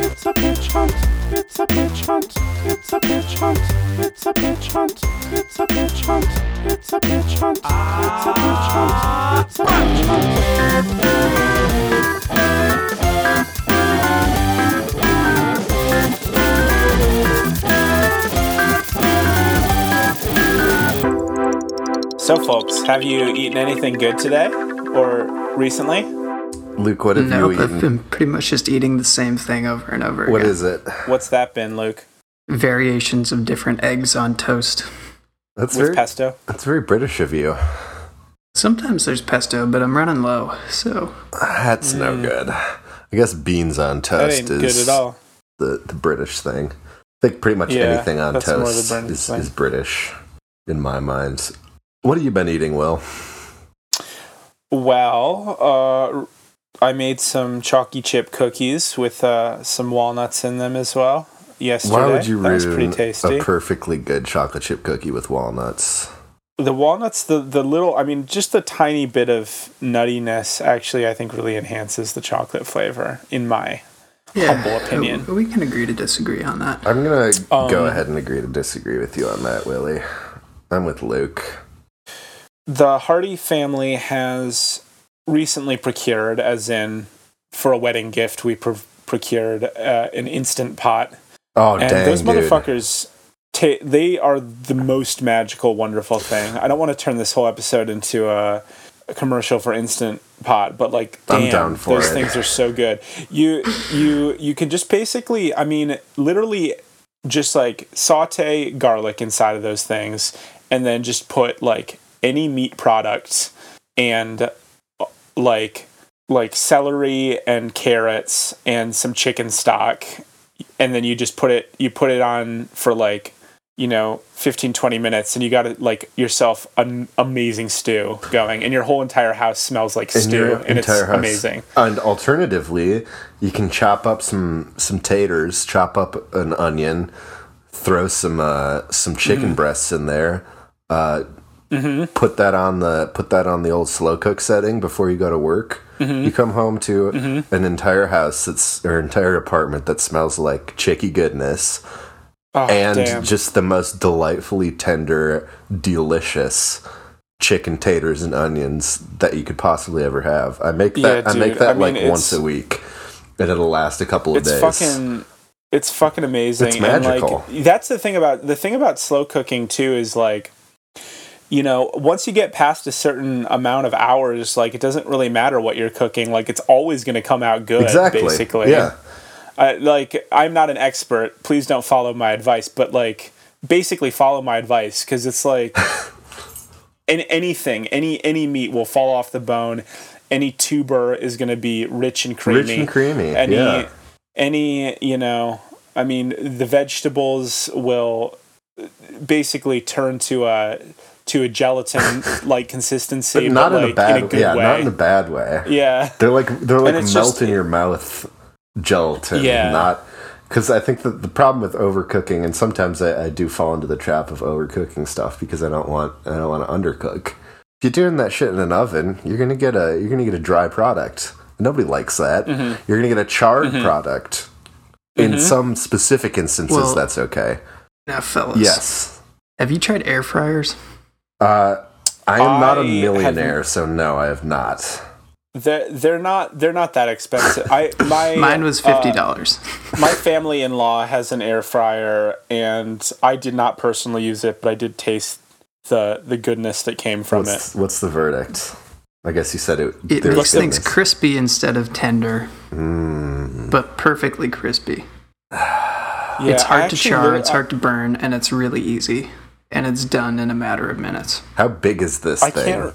It's a pitch hunt. It's a pitch hunt. It's a pitch hunt. It's a pitch hunt. It's a pitch hunt. It's a pitch hunt. It's a pitch hunt. It's a pitch hunt. So, folks, have you eaten anything good today or recently? Luke, what have Nope, you I've been pretty much just eating the same thing over and over What again. is it? What's that been, Luke? Variations of different eggs on toast. That's With very pesto? that's very British of you. Sometimes there's pesto, but I'm running low, so That's no good. I guess beans on Mm. That toast ain't is good at all. the the British thing. I think pretty much Yeah, anything on that's more the toast is, is British in my mind. What have you been eating, Will? Well, uh, I made some chalky chip cookies with uh, some walnuts in them as well yesterday. Why would you that was pretty tasty. a perfectly good chocolate chip cookie with walnuts? the walnuts, the the little, I mean, just the tiny bit of nuttiness actually, I think, really enhances the chocolate flavor. In my yeah. Humble opinion. We can agree to disagree on that. I'm gonna go Um, ahead and agree to disagree with you on that, Willie. I'm with Luke. the Hardy family has recently procured, as in for a wedding gift, we pro- procured uh, an instant pot Oh and dang, those dude. motherfuckers ta- they are the most magical wonderful thing i don't want to turn this whole episode into a, a commercial for instant pot but like damn those it. things are so good you you you can just basically i mean literally just like saute garlic inside of those things and then just put like any meat product and like like celery and carrots and some chicken stock and then you just put it you put it on for like you know 15 20 minutes and you got like yourself an amazing stew going and your whole entire house smells like In stew and it's house. amazing And alternatively, you can chop up some some taters, chop up an onion, throw some uh, some chicken Mm. breasts in there. Uh, Mm-hmm. Put that on the put that on the old slow cook setting before you go to work. Mm-hmm. You come home to an entire house that's or entire apartment that smells like chicky goodness oh, and damn. just the most delightfully tender, delicious chicken taters and onions that you could possibly ever have. I make that Yeah, I make that I mean, like once a week. And it'll last a couple of it's days. fucking it's fucking amazing It's and magical. like that's the thing about the thing about slow cooking too is like you know once you get past a certain amount of hours like it doesn't really matter what you're cooking like it's always going to come out good exactly. basically Yeah. I, like i'm not an expert please don't follow my advice but like basically follow my advice because it's like in anything any any meat will fall off the bone any tuber is going to be rich and creamy Rich and creamy. any yeah. any you know i mean the vegetables will basically turn to a to a gelatin like consistency But not in like a bad in a good yeah, way not in a bad way. yeah They're like they're like it's melt just- in your mouth gelatin. Yeah. Not because I think that the problem with overcooking, and sometimes I, I do fall into the trap of overcooking stuff because I don't want I don't want to undercook. If you're doing that shit in an oven, you're gonna get a you're gonna get a dry product. Nobody likes that. Mm-hmm. You're gonna get a charred product. In some specific instances, Well- that's okay. Now, fellas, Yes. have you tried air fryers? Uh, I am not a millionaire, so no, I have not. they're, they're not they're not that expensive i my Mine was uh, fifty dollars. my family-in-law has an air fryer and i did not personally use it but i did taste the the goodness that came from What's, it what's the verdict? I guess you said it. it there's makes things crispy instead of tender, Mm. but perfectly crispy. yeah, it's hard to char, really- it's hard to burn, and it's really easy. And it's done in a matter of minutes. How big is this I thing? can't-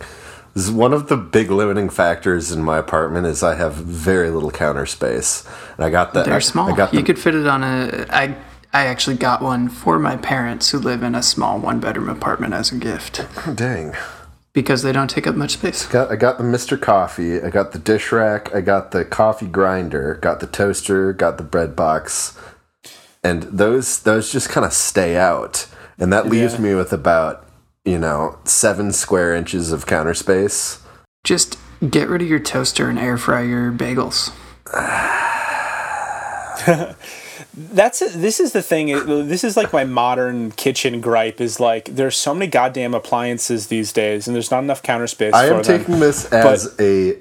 This is one of the big limiting factors in my apartment is I have very little counter space. And I got that. They're I, small. I got you could fit it on a. I I actually got one for my parents who live in a small one bedroom apartment as a gift dang. because they don't take up much space. Got, I got the Mr. Coffee. I got the dish rack. I got the coffee grinder. Got the toaster. Got the bread box. And those those just kind of stay out, and that leaves Yeah. me with about you know seven square inches of counter space. Just get rid of your toaster and air fry your bagels. That's this is the thing. This is like my modern kitchen gripe. Is like there's so many goddamn appliances these days, and there's not enough counter space. I for am them. taking this as a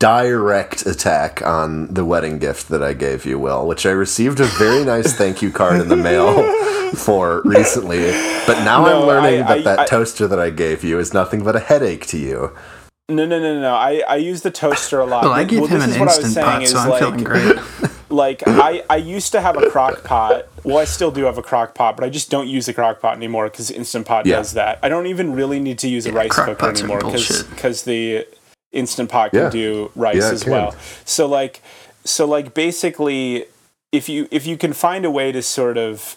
direct attack on the wedding gift that I gave you, Will, which I received a very nice thank you card in the mail for recently. But now No, I'm learning I- that I- that I- toaster that I gave you is nothing but a headache to you. No, no, no, no, no. I, I use the toaster a lot. Well, I Th- gave him this an is what I was instant saying pot, is so I'm like, feeling great. like I, I used to have a crock pot. Well, I still do have a crock pot, but I just don't use a crock pot anymore because Instant Pot Yeah. does that. I don't even really need to use a Yeah, rice cooker anymore bullshit. because the Instant Pot can Yeah. do rice Yeah, as well. So like so like basically if you if you can find a way to sort of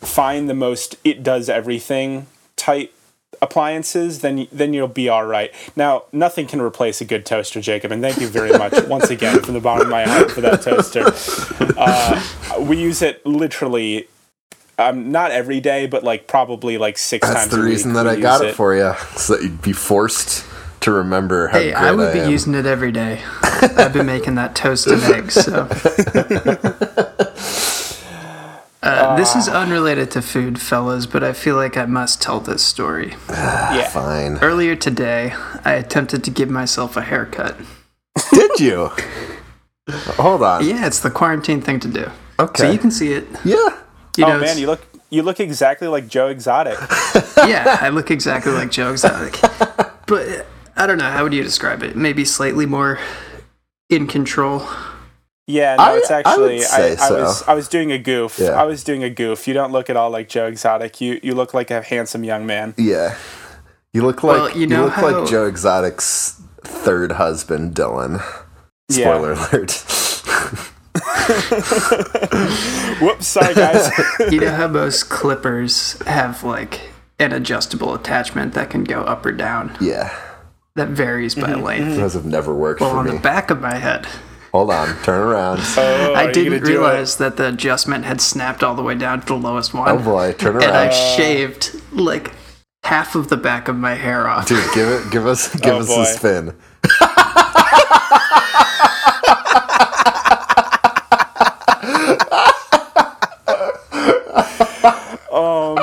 find the most it does everything type appliances then then you'll be all right now nothing can replace a good toaster jacob and thank you very much once again from the bottom of my heart for that toaster uh, we use it literally um, not every day but like probably like six That's times the a reason that I got use it for you, so that you'd be forced to remember how Hey, great I would be am. using it every day. I've been making that toast and eggs. So. Uh, this is unrelated to food, fellas, but I feel like I must tell this story. yeah Fine. Earlier today, I attempted to give myself a haircut. Did you? Hold on. Yeah, it's the quarantine thing to do. Okay. So you can see it. Yeah. You know, oh man you look you look exactly like joe exotic yeah, I look exactly like Joe Exotic. but I don't know. How would you describe it? Maybe slightly more in control. Yeah, no, I- it's I would actually say I, I so. was I was doing a goof. Yeah. I was doing a goof. You don't look at all like Joe Exotic. You you look like a handsome young man. Yeah. You look like Well, you you, look how- like Joe Exotic's third husband, Dylan. Yeah. Spoiler alert. Whoops, sorry guys. You know how most clippers have like an adjustable attachment that can go up or down. yeah. That varies by Mm-hmm, length. Those have never worked Well, for on me. the back of my head, Hold on. Turn around. Oh, I didn't gonna do it? realize that the adjustment had snapped all the way down to the lowest one. oh boy, turn around. and I shaved like half of the back of my hair off. Dude, give it give us give Oh, us boy. a spin. Oh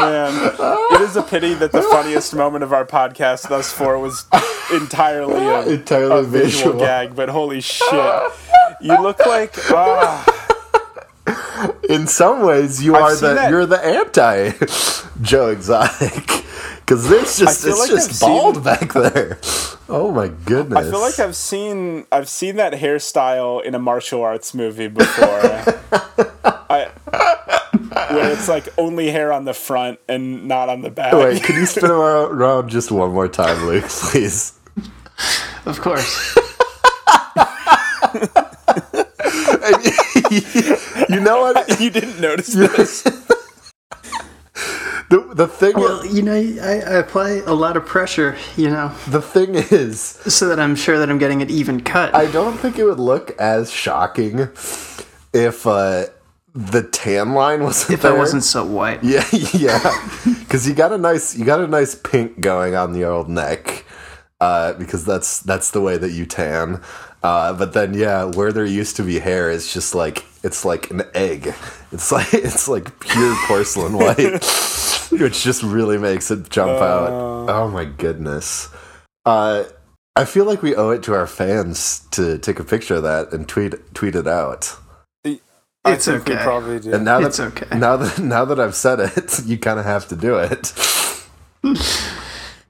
man, it is a pity that the funniest moment of our podcast thus far was entirely a, Entirely a visual, visual. gag. But holy shit, you look like ah. In some ways, you I've are the that- you're the anti Joe Exotic. Because this just it's like just I've seen- bald back there. Oh my goodness. I feel like I've seen I've seen that hairstyle in a martial arts movie before. I, where it's like only hair on the front and not on the back. Wait, can you spin around, around just one more time, Luke, please? Of course. you know what? you didn't notice this. The, the thing Well, you know, I, I apply a lot of pressure, you know, the thing is, so that I'm sure that I'm getting it even cut. I don't think it would look as shocking if uh, the tan line wasn't if there. I wasn't so white. Yeah, yeah. Because you got a nice, you got a nice pink going on the old neck. Uh, because that's that's the way that you tan. Uh, but then, yeah, where there used to be hair, it's just like it's like an egg. It's like it's like pure porcelain white, which just really makes it jump out. Oh my goodness. Uh, I feel like we owe it to our fans to take a picture of that and tweet tweet it out. I It's think we okay. probably do. And now It's that okay. now that now that I've said it, you kind of have to do it.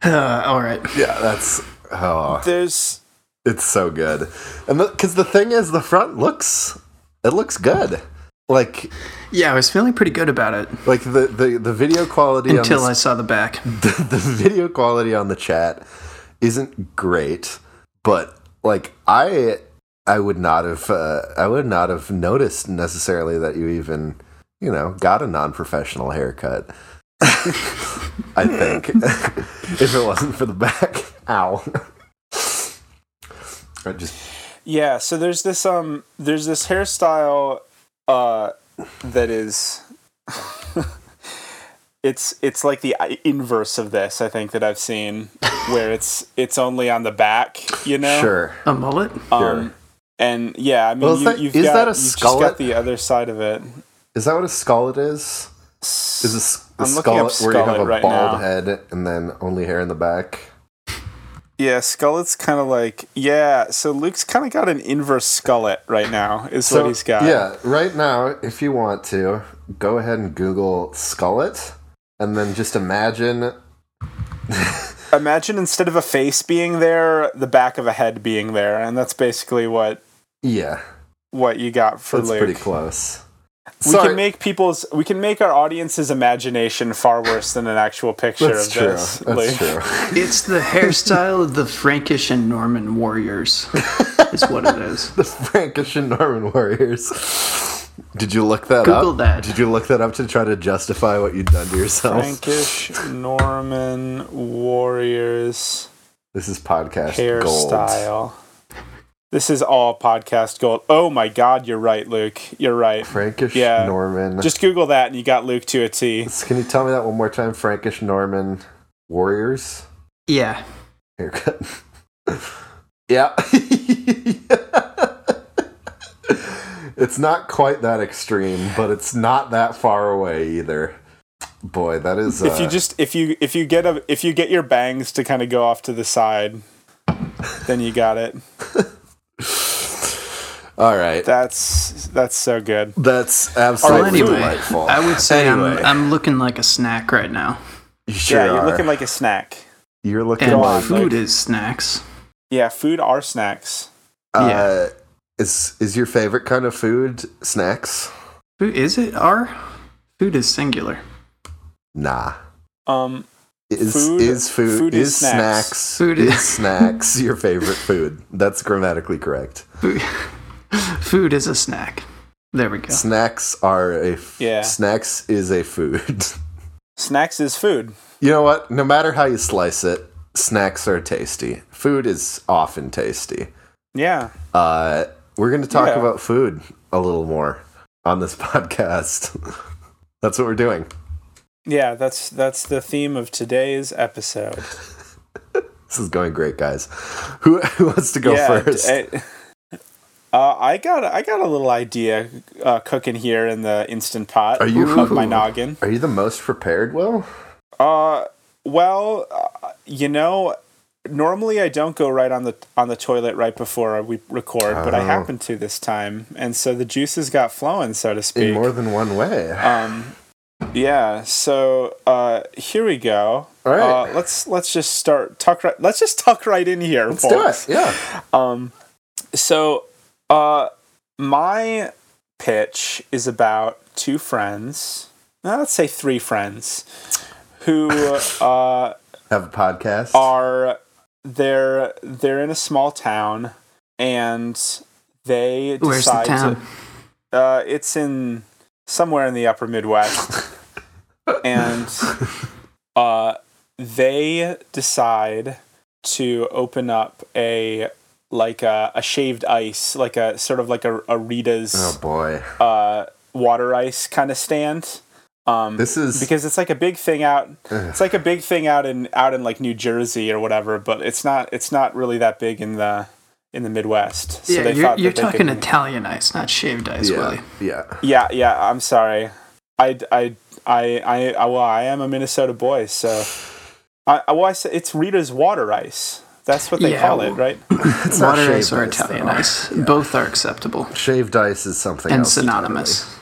Uh, all right. Yeah, that's oh, There's it's so good, and because the, thing is, the front looks it looks good. Like Yeah, I was feeling pretty good about it like the the, the video quality until on I saw the back. the, the video quality on the chat isn't great, but like I I would not have uh, I would not have noticed necessarily that you even you know got a non professional haircut. I think if it wasn't for the back, ow. I just yeah. So there's this um there's this hairstyle uh that is. It's it's like the inverse of this, I think that I've seen, where it's it's only on the back, you know. sure. A mullet? Sure. And yeah, I mean, Well, is you, that- you've is got, that a you've just skullet? got the other side of it. Is that what a skullet is? Is this a skullet where you have a right bald now. head and then only hair in the back? Yeah, skullet's kind of like yeah. So Luke's kind of got an inverse skullet right now. Is what he's got. Yeah, right now, if you want to, go ahead and Google skullet, and then just imagine. Imagine instead of a face being there, the back of a head being there, and that's basically what Yeah, what you got for that's Luke. pretty close. We Sorry, can make people's we can make our audience's imagination far worse than an actual picture that's of true. this. That's Luke. true. It's the hairstyle of the Frankish and Norman warriors, is what it is. the Frankish and Norman warriors. Did you look that Google up? that. Did you look that up to try to justify what you'd done to yourself? Frankish Norman warriors This is podcast gold. hairstyle. This is all podcast gold. Oh my god, you're right, Luke. You're right. Frankish Yeah. Norman. Just Google that and you got Luke to a T. Can you tell me that one more time? Frankish Norman warriors Yeah. haircut. yeah. it's not quite that extreme, but it's not that far away either. Boy, that is. Uh, If you just if you if you get a if you get your bangs to kind of go off to the side, then you got it. all right, That's that's so good. that's Well, absolutely anyway, delightful. I would say Anyway. I'm, I'm looking like a snack right now. You sure yeah, you're are. looking like a snack. You're looking And like. food is snacks. Yeah, food are snacks. Uh, is is your favorite kind of food snacks? Food, is it R? Food is singular. Nah. Um, Is Food- is food, food is is snacks. snacks Food is is- snacks your favorite food? That's grammatically correct. Food, food is a snack. There we go. Snacks are a f- Yeah. snacks is a food. snacks is food. you know what? No matter how you slice it, snacks are tasty. Food is often tasty. Yeah. Uh, we're going to talk Yeah. about food a little more on this podcast. That's what we're doing. Yeah, that's that's the theme of today's episode. This is going great, guys. Who who wants to go yeah, first? d- uh, uh, I got I got a little idea uh, cooking here in the instant pot Are you- of my noggin. Are you the most prepared, Will? Uh, well, uh, you know, normally I don't go right on the on the toilet right before we record, but I Oh. happened to this time, and so the juices got flowing, so to speak, In more than one way. um, yeah. So uh, here we go. All right. Uh, let's let's just start tuck right. Let's just tuck right in here. Let's do it. Yeah. Um, so, uh, my pitch is about two friends. uh, Let's say three friends who uh, Have a podcast. are they're they're in a small town and they Where's the decide town? to. Uh, it's in somewhere in the upper Midwest, and uh, they decide to open up a like a, a shaved ice, like a sort of like a, a Rita's oh boy. uh, water ice kind of stand. Um, This is because it's like a big thing out. It's like a big thing out in out in like New Jersey or whatever, but it's not it's not really that big in the in the Midwest. So yeah, they you're, thought you're that talking could- Italian ice, not shaved ice, yeah, Willie. yeah. Yeah, yeah. I'm sorry. I, I, I, I, I well, I am a Minnesota boy, so. I, I- well, I say it's Rita's water ice. That's what they Yeah, call it, right? It's Water ice or Italian though. ice. Both are acceptable Shaved ice is something and else synonymous.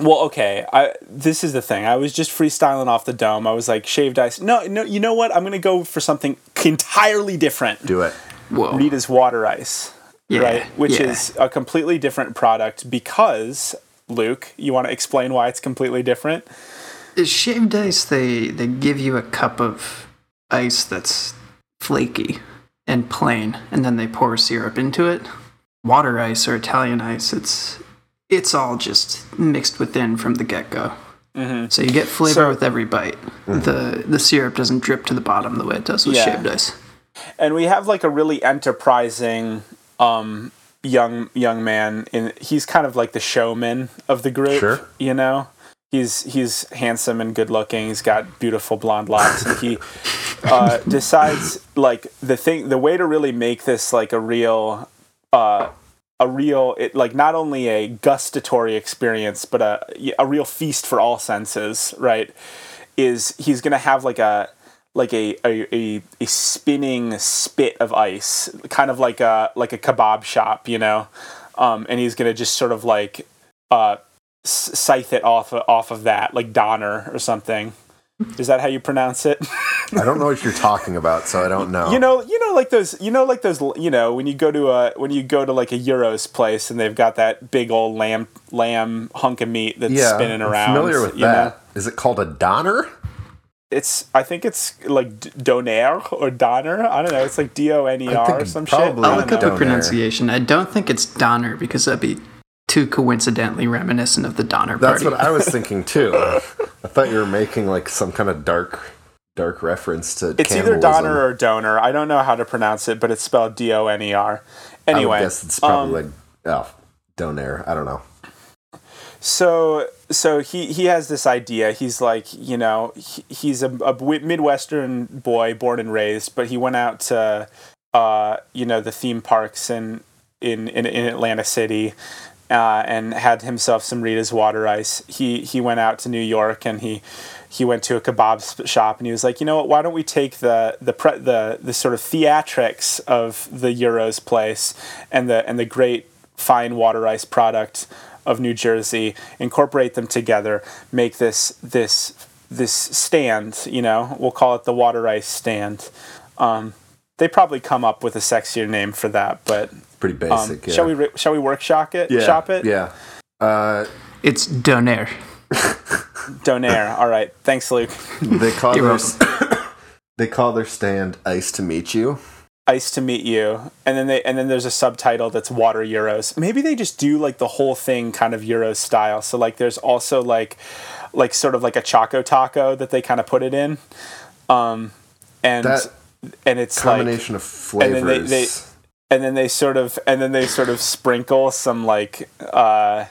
Well, okay. I this is the thing. I was just freestyling off the dome. I was like shaved ice. No, no. You know what? I'm gonna go for something entirely different. Do it. Whoa. Rita's water ice, yeah, right? Which yeah. is a completely different product because Luke. You want to explain why it's completely different? Is shaved ice they they give you a cup of ice that's flaky and plain and then they pour syrup into it water ice or italian ice it's it's all just mixed within from the get-go. Mhm. so you get flavor So- with every bite. The the syrup doesn't drip to the bottom the way it does with Yeah. shaved ice and we have like a really enterprising um young young man in he's kind of like the showman of the group Sure. you know? He's he's handsome and good looking. He's got beautiful blonde locks. And he uh decides like the thing the way to really make this like a real uh a real it like not only a gustatory experience but a a real feast for all senses right? Is he's gonna have like a like a, a, a, a spinning spit of ice kind of like a like a kebab shop you know? Um, and he's gonna just sort of like uh, scythe it off of, off of that like donner or something is that how you pronounce it I don't know what you're talking about, so I don't know. you know you know like those you know like those you know when you go to a when you go to like a gyros place and they've got that big old lamb lamb hunk of meat that's yeah, spinning I'm around familiar with you that. know? Is it called a doner? it's i think it's like doner or donner i don't know it's like I d-o-n-e-r think or some shit I'll look don't up the pronunciation. I don't think it's doner because that'd be too coincidentally reminiscent of the Donner That's Party. what I was thinking too. I thought you were making like some kind of dark, dark reference to. it's either cannibalism. donner or donor i don't know how to pronounce it but it's spelled D O N E R. Anyway, I guess it's probably um, like oh, donair. I don't know. so so he he has this idea he's like you know he, he's a, a midwestern boy born and raised but he went out to uh you know the theme parks in in in, in Atlantic City uh, and had himself some Rita's water ice. He he went out to New York and he he went to a kebab shop and he was like, you know what? Why don't we take the the pre- the the sort of theatrics of the Gyros place and the and the great fine water ice product of New Jersey, incorporate them together, make this this this stand. You know, we'll call it the water ice stand. Um, they probably come up with a sexier name for that, but Pretty um, basic. yeah. shall we re- shall we workshop it? Yeah. Shop it. Yeah. Uh, it's Donner. Donair. All right. Thanks, Luke. they call You're their they call their stand "Ice to Meet You." Ice to meet you, and then they and then there's a subtitle that's Water Gyros. Maybe they just do like the whole thing kind of Gyros style. So like there's also like like sort of like a Choco Taco that they kind of put it in, um, and That and it's like combination of and then flavors. they- they- and then they sort of and then they sort of sprinkle some like uh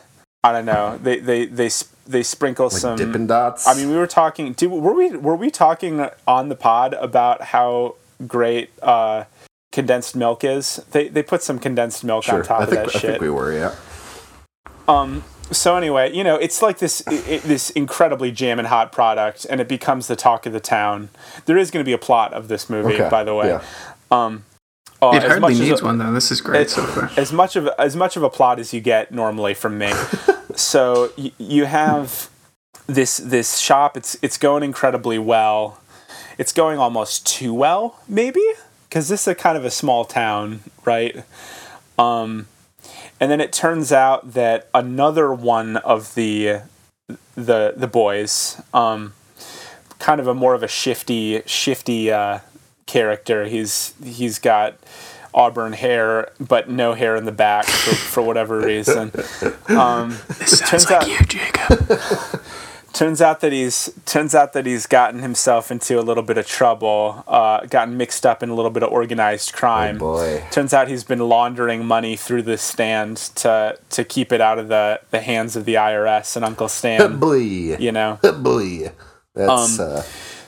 I don't know they they they they sprinkle like some Dippin' Dots. I mean, we were talking. Did, were we were we talking on the pod about how great uh, condensed milk is? They they put some condensed milk sure. on top I of think that I shit. think we were. Yeah. Um. So anyway, you know, it's like this i i this incredibly jamming hot product, and it becomes the talk of the town. There is going to be a plot of this movie, Okay. by the way. Yeah. Um. It as hardly needs a- one though. This is great so far. as much of as much of a plot as you get normally from me. so y- you have this this shop. It's it's going incredibly well. It's going almost too well, maybe, because this is a kind of a small town, right? Um, and then it turns out that another one of the the the boys, um, kind of a more of a shifty shifty uh, character. He's he's got auburn hair, but no hair in the back for, for whatever reason. Um, This sounds turns like out- you, Jacob. turns out that he's turns out that he's gotten himself into a little bit of trouble, uh, gotten mixed up in a little bit of organized crime. Oh boy. Turns out he's been laundering money through the stand to to keep it out of the, the hands of the IRS and Uncle Stan. Boy. you know. Boy. That's Um, uh,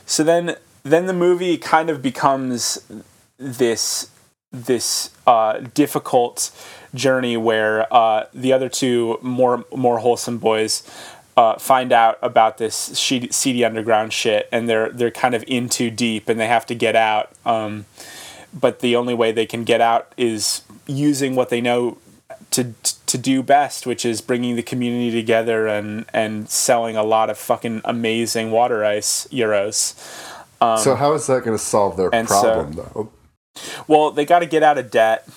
So then then the movie kind of becomes this this uh, difficult journey where uh, the other two more more wholesome boys uh, find out about this seedy underground shit and they're they're kind of in too deep and they have to get out um, but the only way they can get out is using what they know to to do best, which is bringing the community together and and selling a lot of fucking amazing water ice gyros. So how is that going to solve their um, and so- problem though? Well, they got to get out of debt,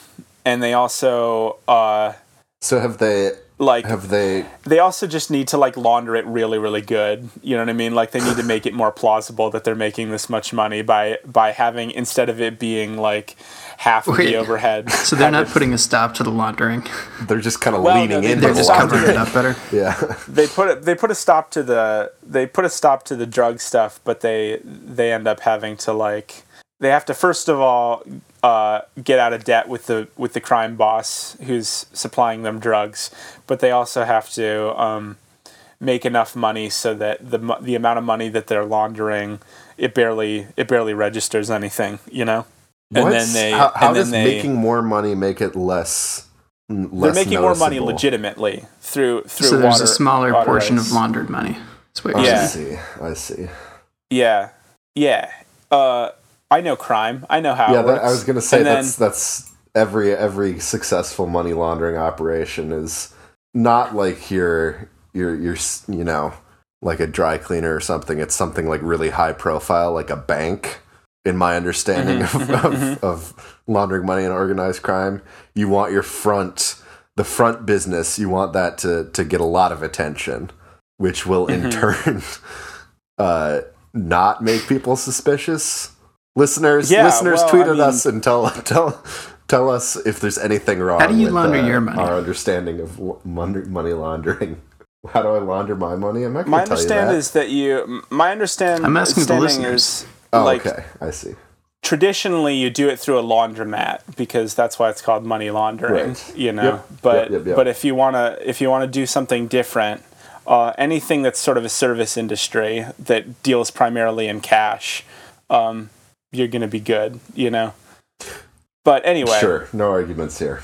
and they also uh, So have they like have they they also just need to like launder it really really good you know what i mean like they need to make it more plausible that they're making this much money by by having instead of it being like half of Wait. the overhead So they're not putting a stop to the laundering. they're just kind of Well, leaning they- into They're the just Laundering. covering it up better. Yeah. they put it they put a stop to the they put a stop to the drug stuff but they they end up having to like they have to first of all uh, get out of debt with the with the crime boss who's supplying them drugs but they also have to um, make enough money so that the the amount of money that they're laundering it barely it barely registers anything you know and What's- then they how, how and then does they making more money make it less n- They're less making more money legitimately through through. So there's water- a smaller portion rights. of laundered money. That's what I you're Yeah. saying. see. I see. Yeah, yeah. Uh, I know crime. I know how. Yeah, it that. I was gonna say And then- that's that's every every successful money laundering operation is not like your your your you know like a dry cleaner or something. It's something like really high profile, like a bank. In my understanding Mm-hmm. of, of, of laundering money and organized crime, you want your front the front business. You want that to to get a lot of attention, which will in Mm-hmm. turn uh, not make people suspicious. Listeners, Yeah, listeners, well, tweet I at mean- us and tell tell tell us if there's anything wrong. How do you with, launder uh, your money? Our understanding of money laundering. How do I launder my money? I'm not going my to tell you understand that. is that you. My understand. I'm asking the understanding listeners. is oh, like okay, I see. traditionally you do it through a laundromat because that's why it's called money laundering. Right. You know, Yep, but yep, yep, but if you wanna if you wanna do something different, uh, anything that's sort of a service industry that deals primarily in cash, um, you're gonna be good. You know. But anyway, Sure, no arguments here.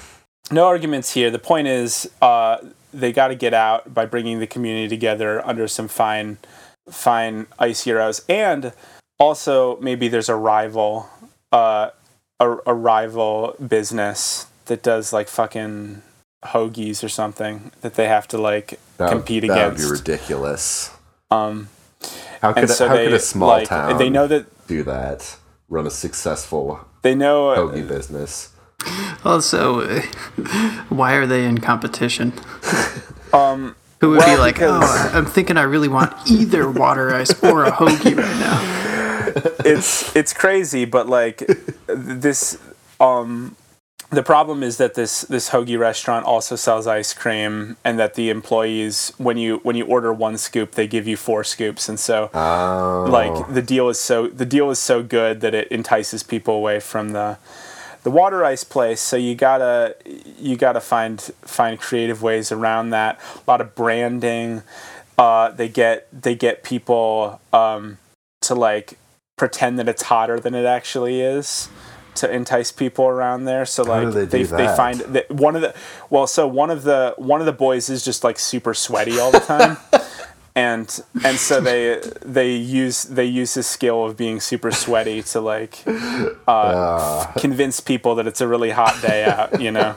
no arguments here. The point is, uh, they got to get out by bringing the community together under some fine, fine ice heroes, and also maybe there's a rival, uh, a, a rival business that does like fucking hoagies or something that they have to like That, compete that against. That would be ridiculous. um, How could so how they could a small like town they know that do that? Run a successful they know uh, hoagie business. Also, uh, why are they in competition? um Who would Well, be like, because- oh, I'm thinking I really want either water ice or a hoagie right now. it's it's crazy, but like this um the problem is that this this hoagie restaurant also sells ice cream and that the employees when you when you order one scoop they give you four scoops. And so Oh, like the deal is so the deal is so good that it entices people away from the the water ice place. So you gotta you gotta find find creative ways around that. A lot of branding uh, they get they get people um, to like pretend that it's hotter than it actually is to entice people around there so like they they that? find that one of the well so one of the one of the boys is just like super sweaty all the time and and so they they use they use his skill of being super sweaty to like uh, Ah. convince people that it's a really hot day out you know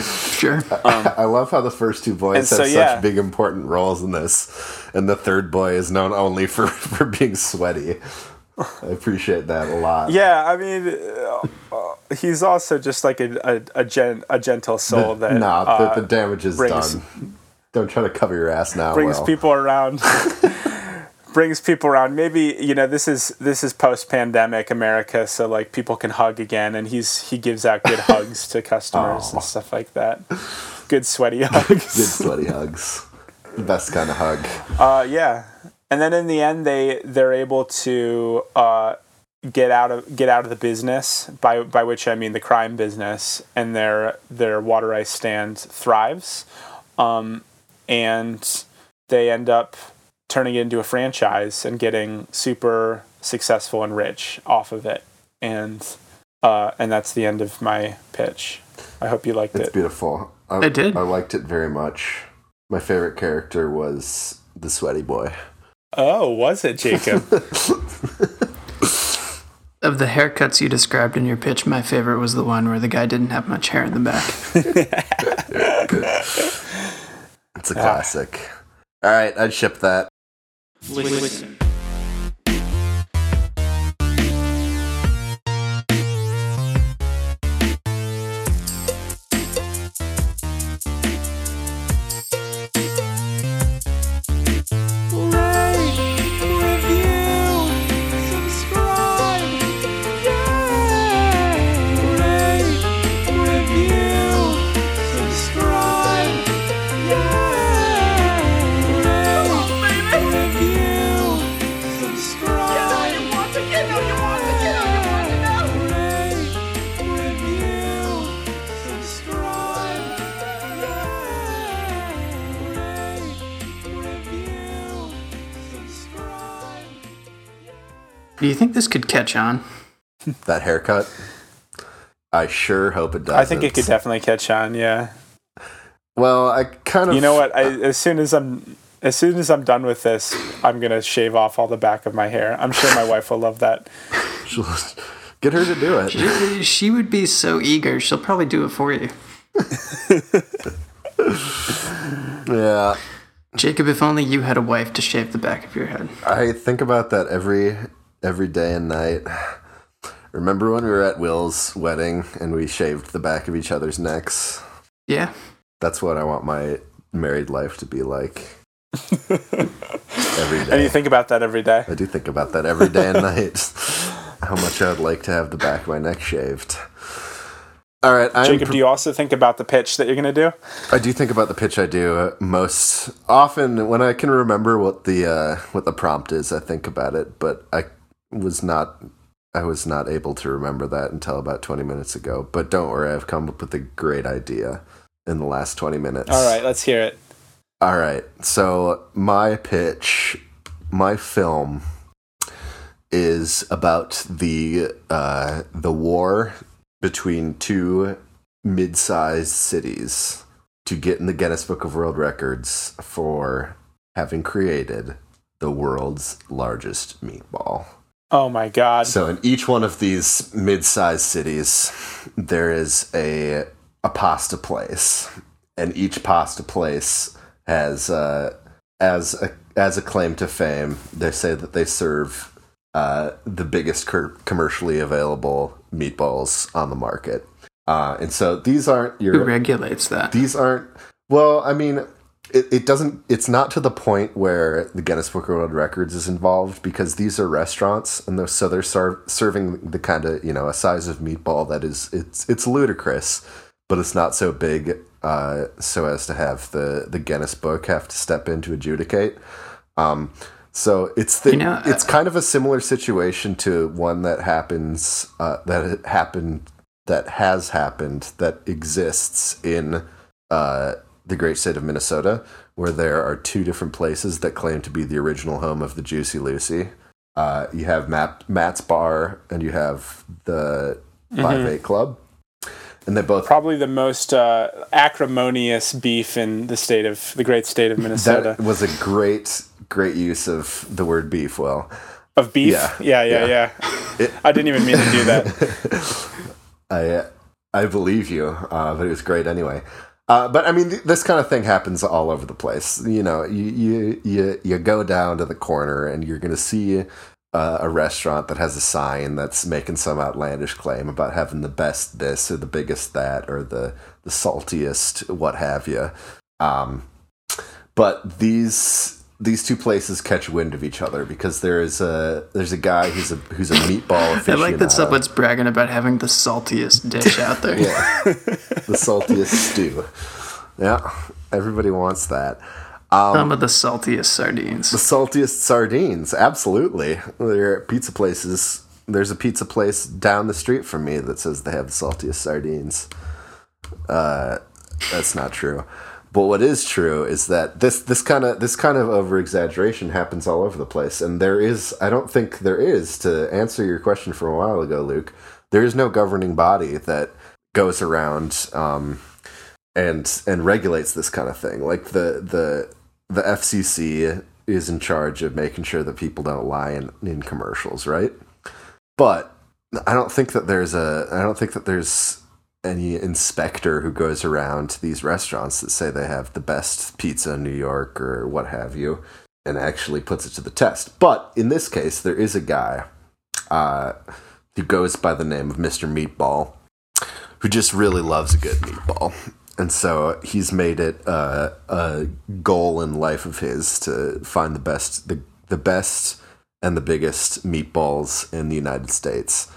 Sure. I love how the first two boys have so, such yeah. big important roles in this, and the third boy is known only for for being sweaty. I appreciate that a lot. yeah i mean uh, uh, he's also just like a a, a, gen, a gentle soul that nah, uh, the, the damage is brings- done. Don't try to cover your ass now. brings Will. people around brings people around maybe you know this is this is post pandemic america so like people can hug again and he's he gives out good hugs to customers Oh. and stuff like that good sweaty hugs. Good sweaty hugs. The best kind of hug. uh yeah and then in the end they they're able to uh get out of get out of the business by by which i mean the crime business and their their water ice stand thrives um and they end up turning it into a franchise and getting super successful and rich off of it. And uh, and that's the end of my pitch. I hope you liked It's it. It's beautiful. I, I did. I liked it very much. My favorite character was the sweaty boy. Oh, was it, Jacob? Of the haircuts you described in your pitch, my favorite was the one where the guy didn't have much hair in the back. It's a classic. All right, I'd ship that. Listen. Do catch on? That haircut. I sure hope it does. I think it could definitely catch on. Yeah. Well, I kind of. You know what? I, as soon as I'm as soon as I'm done with this, I'm gonna shave off all the back of my hair. I'm sure my wife will love that. Get her to do it. She, she would be so eager. She'll probably do it for you. Yeah, Jacob, if only you had a wife to shave the back of your head. I think about that every every day and night. Remember when we were at Will's wedding and we shaved the back of each other's necks? Yeah. That's what I want my married life to be like. every And you think about that every day. I do think about that every day and night. How much I would like to have the back of my neck shaved. All right, I'm Jacob, do you also think about the pitch that you're gonna do? I do think about the pitch I do uh, most often when I can remember what the uh, what the prompt is. I think about it, but I was not I was not able to remember that until about twenty minutes ago. But don't worry, I've come up with a great idea in the last twenty minutes. All right, let's hear it. All right. So my pitch, my film, is about the uh, the war between two mid-sized cities to get in the Guinness Book of World Records for having created the world's largest meatball. Oh my god. So in each one of these mid-sized cities, there is a a pasta place, and each pasta place has uh, as a as a claim to fame. They say that they serve uh, the biggest cur- commercially available meatballs on the market, uh, and so these aren't your. Who your regulates that? these aren't well i mean it, it doesn't it's not to the point where the guinness book of world records is involved because these are restaurants and they're, so they're ser- serving the kind of you know a size of meatball that is it's it's ludicrous but it's not so big uh, so as to have the the guinness book have to step in to adjudicate. Um, so it's the You know, it's uh, kind of a similar situation to one that happens uh, that happened that has happened that exists in uh, the great state of Minnesota, where there are two different places that claim to be the original home of the Juicy Lucy. Uh, you have Matt, Matt's Bar and you have the Five Eight Club, and they both Probably the most uh, acrimonious beef in the state of the great state of Minnesota. that was a great great use of the word beef. Well, of beef? Yeah, yeah, yeah. yeah. yeah. I didn't even mean to do that. I I believe you, uh, but it was great anyway. Uh, but I mean, th- this kind of thing happens all over the place. You know, you you you, you go down to the corner and you're going to see uh, a restaurant that has a sign that's making some outlandish claim about having the best this or the biggest that or the the saltiest what have you. Um, but these these two places catch wind of each other because there is a there's a guy who's a who's a meatball aficionado. I like that someone's bragging about having the saltiest dish out there. Yeah. the saltiest stew. Yeah, everybody wants that. Um, Some of the saltiest sardines. the saltiest sardines, absolutely. There are pizza places. There's a pizza place down the street from me that says they have the saltiest sardines. Uh, that's not true. But what is true is that this this kind of this kind of over exaggeration happens all over the place, and there is I don't think there is to answer your question from a while ago, Luke. There is no governing body that goes around um, and and regulates this kind of thing. Like the the the FCC is in charge of making sure that people don't lie in, in commercials, right? But I don't think that there's a I don't think that there's any inspector who goes around to these restaurants that say they have the best pizza in New York or what have you and actually puts it to the test. But in this case, there is a guy uh, who goes by the name of Mr. Meatball who just really loves a good meatball. And so he's made it uh, a goal in life of his to find the best, the, the best and the biggest meatballs in the United States.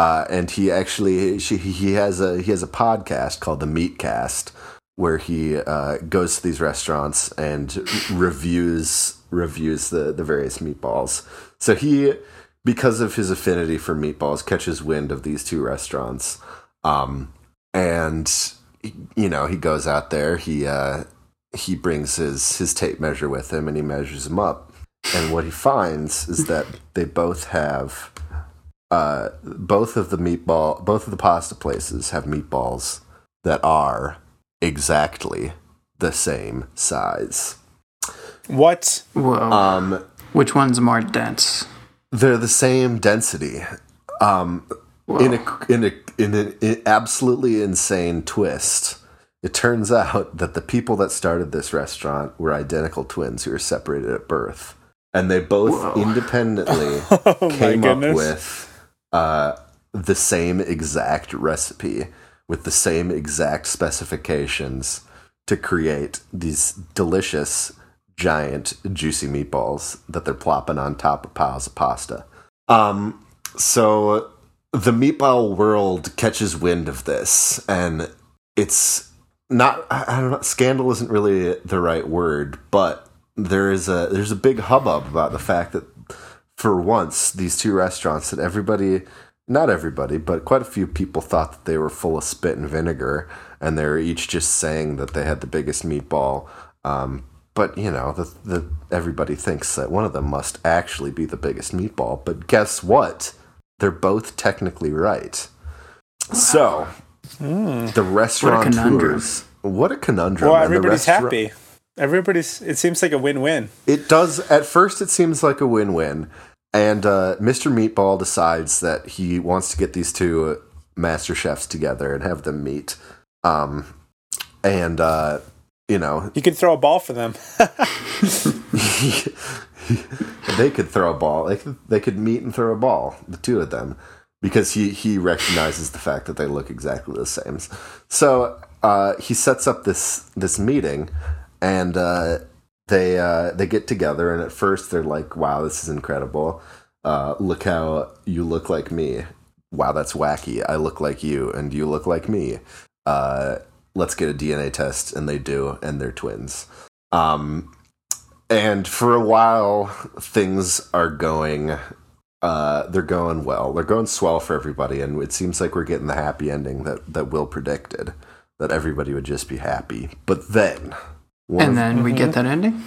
Uh, and he actually she, he has a he has a podcast called the Meatcast where he uh, goes to these restaurants and reviews reviews the the various meatballs. So he because of his affinity for meatballs catches wind of these two restaurants, um, and you know he goes out there he uh, he brings his his tape measure with him and he measures them up, and what he finds is that they both have uh, both of the meatball, both of the pasta places have meatballs that are exactly the same size. What? Whoa. Um, Which one's more dense? they're the same density. Um, in a in a in an in absolutely insane twist, it turns out that the people that started this restaurant were identical twins who were separated at birth, and they both Whoa. independently Oh came up goodness. with uh, the same exact recipe with the same exact specifications to create these delicious, giant, juicy meatballs that they're plopping on top of piles of pasta. Um, so the meatball world catches wind of this, and it's not. I don't know. Scandal isn't really the right word, but there is a there's a big hubbub about the fact that for once these two restaurants that everybody not everybody but quite a few people thought that they were full of spit and vinegar and they were each just saying that they had the biggest meatball um, but you know the, the everybody thinks that one of them must actually be the biggest meatball but guess what they're both technically right so the restaurant conundrum. what a conundrum Well, everybody's happy. Everybody's. It seems like a win-win. it does. At first, it seems like a win-win, and uh, Mr. Meatball decides that he wants to get these two master chefs together and have them meet. Um, and uh, you know, You could throw a ball for them. they could throw a ball. They could, they could meet and throw a ball, the two of them, because he he recognizes the fact that they look exactly the same. So uh, he sets up this this meeting, and uh, they uh, they get together. And at first, they're like, "Wow, this is incredible! Uh, look how you look like me. Wow, that's wacky. I look like you, and you look like me. Uh, let's get a DNA test." And they do, and they're twins. Um, and for a while things are going uh they're going well they're going swell for everybody and it seems like we're getting the happy ending that that will predicted that everybody would just be happy but then And of- then we Mm-hmm. get that ending?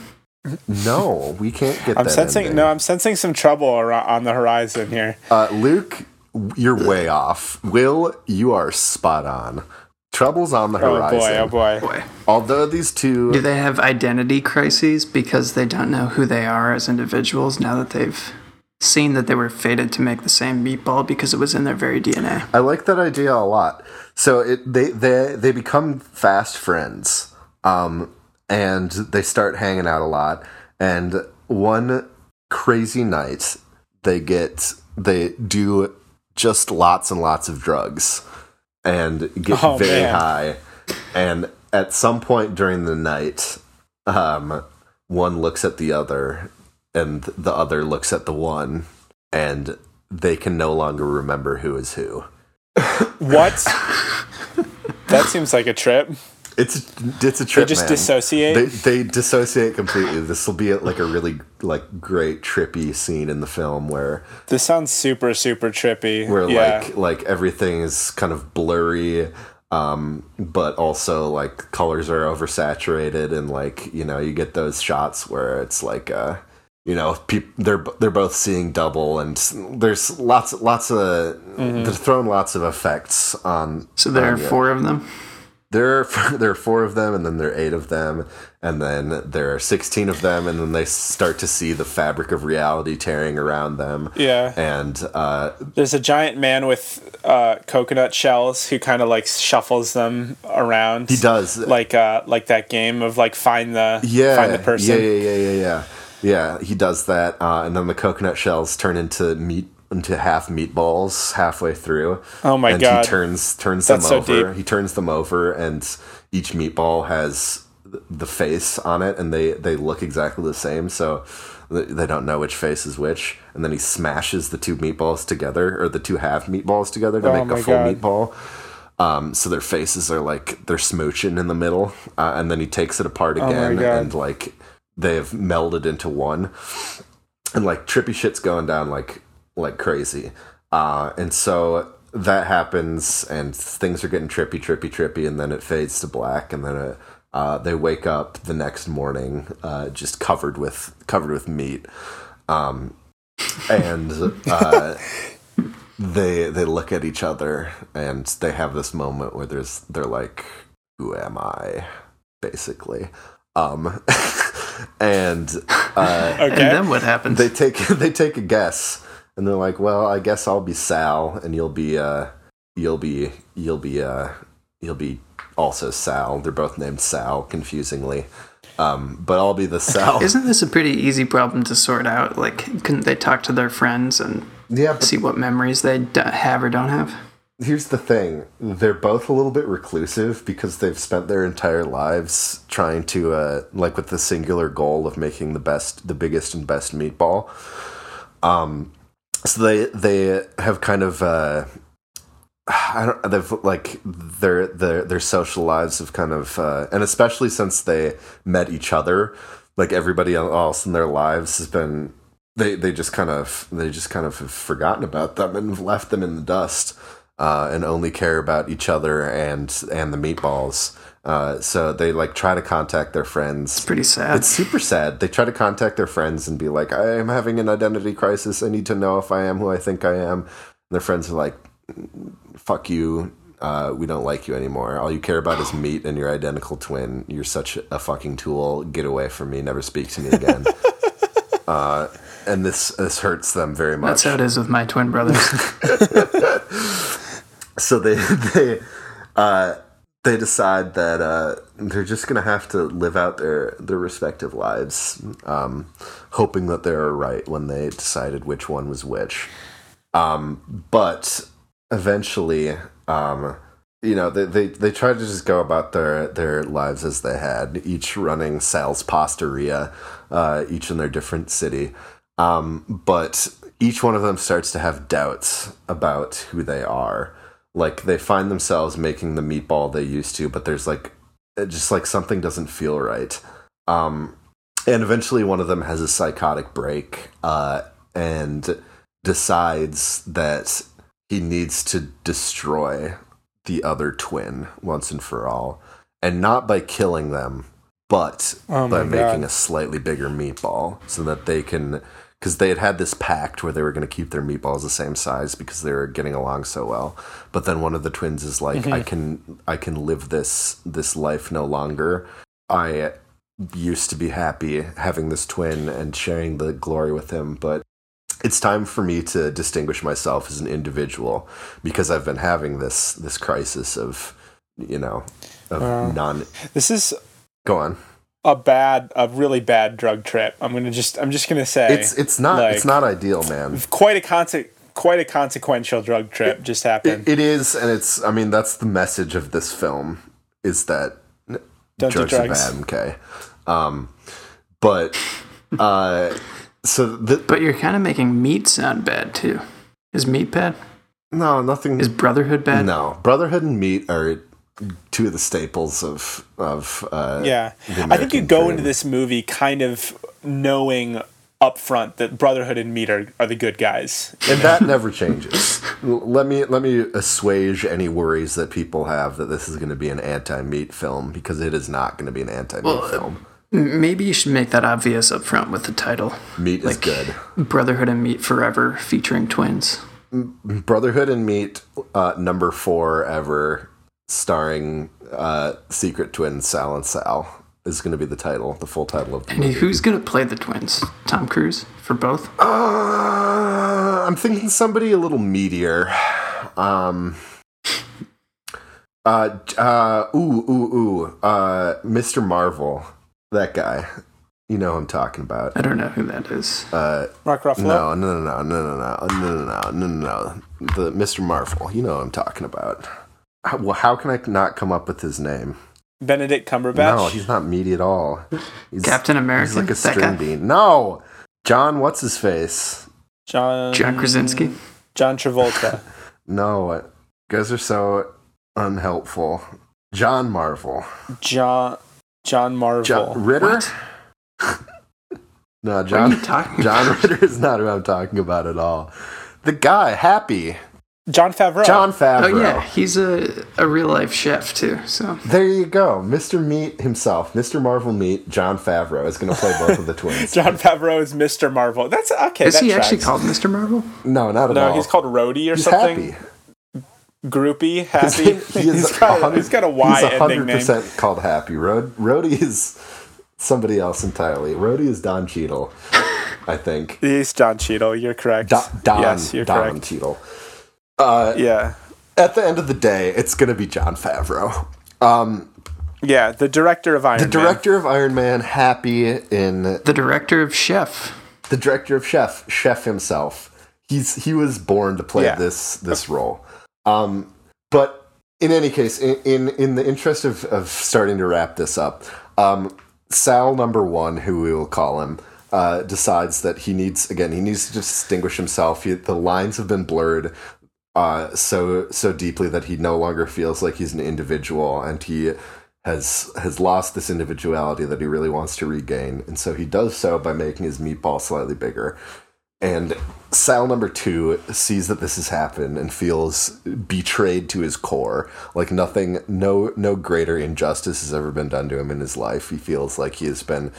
no we can't get I'm that sensing. ending. No, I'm sensing some trouble on the horizon here. uh luke you're way off will you are spot on trouble's on the horizon. Oh boy! Oh boy! Boy. although these two Do they have identity crises because they don't know who they are as individuals now that they've seen that they were fated to make the same meatball because it was in their very DNA? I like that idea a lot. So it they they they become fast friends, um, and they start hanging out a lot. And one crazy night, they get they do just lots and lots of drugs, and get Oh, very man. high. And at some point during the night, um, one looks at the other, and the other looks at the one, and they can no longer remember who is who. What? that seems like a trip. It's it's a trip. They just man. dissociate. They they dissociate completely. This will be like a really like great trippy scene in the film where this sounds super super trippy. where yeah. like like everything is kind of blurry, um, but also like colors are oversaturated and like you know you get those shots where it's like uh you know peop- they're they're both seeing double and there's lots lots of they're throwing lots of effects on So there are on you. four of them. There are there are four of them, and then there are eight of them, and then there are sixteen of them, and then they start to see the fabric of reality tearing around them. Yeah. and uh, There's a giant man with uh, coconut shells who kind of like shuffles them around. he does. like uh like that game of like find the yeah, find the person. Yeah, yeah, yeah, yeah, yeah. Yeah, he does that, uh, and then the coconut shells turn into meat into half meatballs halfway through. Oh my and God. he turns turns That's them so over. deep. He turns them over, and each meatball has the face on it, and they they look exactly the same. So they don't know which face is which. And then he smashes the two meatballs together, or the two half meatballs together to Oh make a full God. meatball. Um, so their faces are like they're smooching in the middle, uh, and then he takes it apart Oh again, God. and like they've melded into one, and like trippy shit's going down like like crazy. Uh, and so that happens, and things are getting trippy, trippy, trippy, and then it fades to black, and then it, uh, they wake up the next morning uh, just covered with covered with meat. Um, and uh, they they look at each other and they have this moment where there's they're like, "Who am I?" Basically, um, and uh, Okay. And then what happens? they take they take a guess and they're like, "Well, I guess I'll be Sal and you'll be uh you'll be you'll be uh you'll be also Sal." They're both named Sal confusingly. Um, but I'll be the Sal. Isn't this a pretty easy problem to sort out? Like, couldn't they talk to their friends and yeah, see what memories they d- have or don't have? here's the thing they're both a little bit reclusive because they've spent their entire lives trying to uh like with the singular goal of making the best the biggest and best meatball um so they they have kind of uh I don't. They've like their their their social lives have kind of, uh, and especially since they met each other, like everybody else in their lives has been. They they just kind of they just kind of have forgotten about them and left them in the dust, uh, and only care about each other and and the meatballs. Uh, so they like try to contact their friends. It's pretty sad. It's super sad. They try to contact their friends and be like, I am having an identity crisis. I need to know if I am who I think I am. And their friends are like, fuck you. Uh, we don't like you anymore. All you care about is meat and your identical twin. You're such a fucking tool. Get away from me. Never speak to me again. uh, and this this hurts them very much That's how it is with my twin brothers. so they they uh they decide that uh they're just gonna have to live out their their respective lives um hoping that they're right when they decided which one was which. Um but eventually um you know they, they they tried to just go about their their lives as they had each running sal's pastaria uh each in their different city. Um but each one of them starts to have doubts about who they are like they find themselves making the meatball they used to but there's like it just like something doesn't feel right. Um and eventually one of them has a psychotic break uh and decides that he needs to destroy the other twin once and for all. And not by killing them but Oh by my making a slightly bigger meatball so that they can because they had had this pact where they were going to keep their meatballs the same size because they were getting along so well. But then one of the twins is like i mm-hmm. can i can live this this life no longer. I used to be happy having this twin and sharing the glory with him but it's time for me to distinguish myself as an individual because i've been having this this crisis of you know of Wow. non This is go on a bad, a really bad drug trip. I'm gonna just, I'm just gonna say it's it's not it's not ideal man quite a conse- quite a consequential drug trip just happened. It, it is, and it's. I mean, that's the message of this film is that n- Don't do drugs are bad. Okay, um, but uh, so the, but you're kind of making meat sound bad too. Is meat bad? no, nothing. Is brotherhood bad? no, brotherhood and meat are two of the staples of of. Uh, Yeah, the I think you go dream. into this movie kind of knowing up front that Brotherhood and Meat are, are the good guys. and that never changes. Let me let me assuage any worries that people have that this is going to be an anti-meat film because it is not going to be an anti-meat Well, uh, film. Maybe you should make that obvious up front with the title Meat is good. Brotherhood and Meat Forever featuring twins. Brotherhood and Meat, uh, number four ever, starring uh, secret twins Sal and Sal, is going to be the title, the full title of the And movie. who's going to play the twins? Tom Cruise for both? Uh, I'm thinking somebody a little meatier. Um, uh, uh, ooh, ooh, ooh, uh, Mr. Marvel, that guy. You know who I'm talking about. I don't know who that is. Uh, Mark Ruffalo. no, no, no, no, no, no, no, no, no, no, no, no. The Mr. Marvel. You know what I'm talking about. How, well, how can I not come up with his name? Benedict Cumberbatch. No, he's not meaty at all. He's, Captain America? He's like a string bean. No, John. What's his face? John John Krasinski? John Travolta. No, you guys are so unhelpful. John Marvel. John John Marvel. John Ritter. What? No, What are John. you talking John about? Ritter is not who I'm talking about at all. The guy, Happy. Jon Favreau. Jon Favreau. Oh yeah, he's a, a real life chef too. So There you go. Mr. Meat himself, Mr. Marvel Meat, Jon Favreau is going to play both of the twins. Jon Favreau is Mr. Marvel. That's okay. is that he tracks. actually called Mr. Marvel? No, not at No, all. No, he's called Rhodey or He's something. happy. Groupie, happy. He is he's got a, 100 he's got a Y He's ending name. 100% called Happy. Rod, Rhodey is somebody else entirely. Rhodey is Don Cheadle, I think. He's Don Cheadle. You're correct. Do, Don, yes, you're Don correct. Cheadle. Uh, Yeah, at the end of the day, it's going to be Jon Favreau. Um, yeah. The director of Iron the Man. The director of Iron Man, happy in The director of Chef. the director of Chef, Chef himself. He's he was born to play Yeah. this this role. Um, but in any case, in, in in the interest of of starting to wrap this up, um, Sal number one, who we will call him, uh, decides that he needs again he needs to distinguish himself. He, the lines have been blurred uh, so so deeply that he no longer feels like he's an individual, and he has has lost this individuality that he really wants to regain, and so he does so by making his meatball slightly bigger. And Sal number two sees that this has happened and feels betrayed to his core. Like nothing, no, no greater injustice has ever been done to him in his life. He feels like he has been,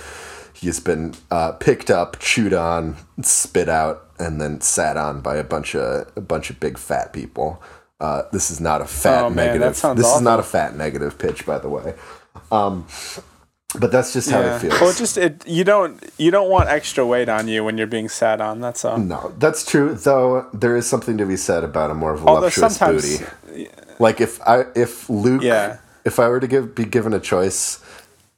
he has been uh, picked up, chewed on, spit out, and then sat on by a bunch of a bunch of big fat people. Uh, this is not a fat Oh, negative. This is not a fat negative pitch, by the way. Um, but that's just how Yeah. it feels. Well, just it, you don't you don't want extra weight on you when you're being sat on. That's all. No, that's true. Though there is something to be said about a more voluptuous booty. Like if I if Luke, Yeah. if I were to give be given a choice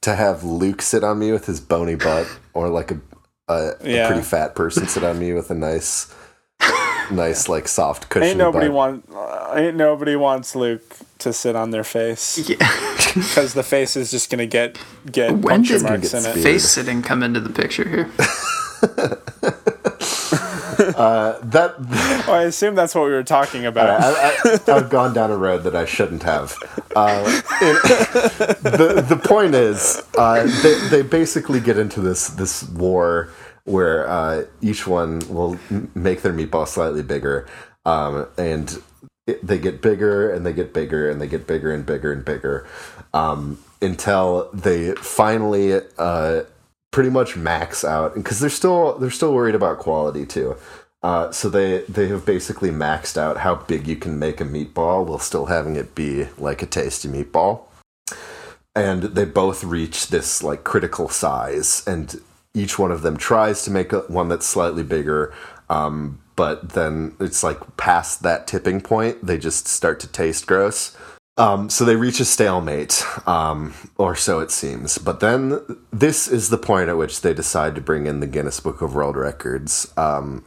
to have Luke sit on me with his bony butt, or like a a, Yeah. a pretty fat person sit on me with a nice, nice like soft cushion. ain't nobody butt. want uh, ain't nobody wants Luke to sit on their face Yeah. because the face is just gonna get get When puncture did- marks Get in it. Face sitting come into the picture here. That. Oh, I assume that's what we were talking about. I, I, I've gone down a road that I shouldn't have. Uh, it- the the point is, uh, they they basically get into this this war where uh, each one will m- make their meatball slightly bigger, um, and it, they get bigger and they get bigger and they get bigger and bigger and bigger um, until they finally uh, pretty much max out because they're still they're still worried about quality too. Uh, so they they have basically maxed out how big you can make a meatball while still having it be like a tasty meatball. And they both reach this like critical size, and each one of them tries to make a, one that's slightly bigger. Um, but then it's like past that tipping point, they just start to taste gross. Um, so they reach a stalemate, um, or so it seems. But then this is the point at which they decide to bring in the Guinness Book of World Records um,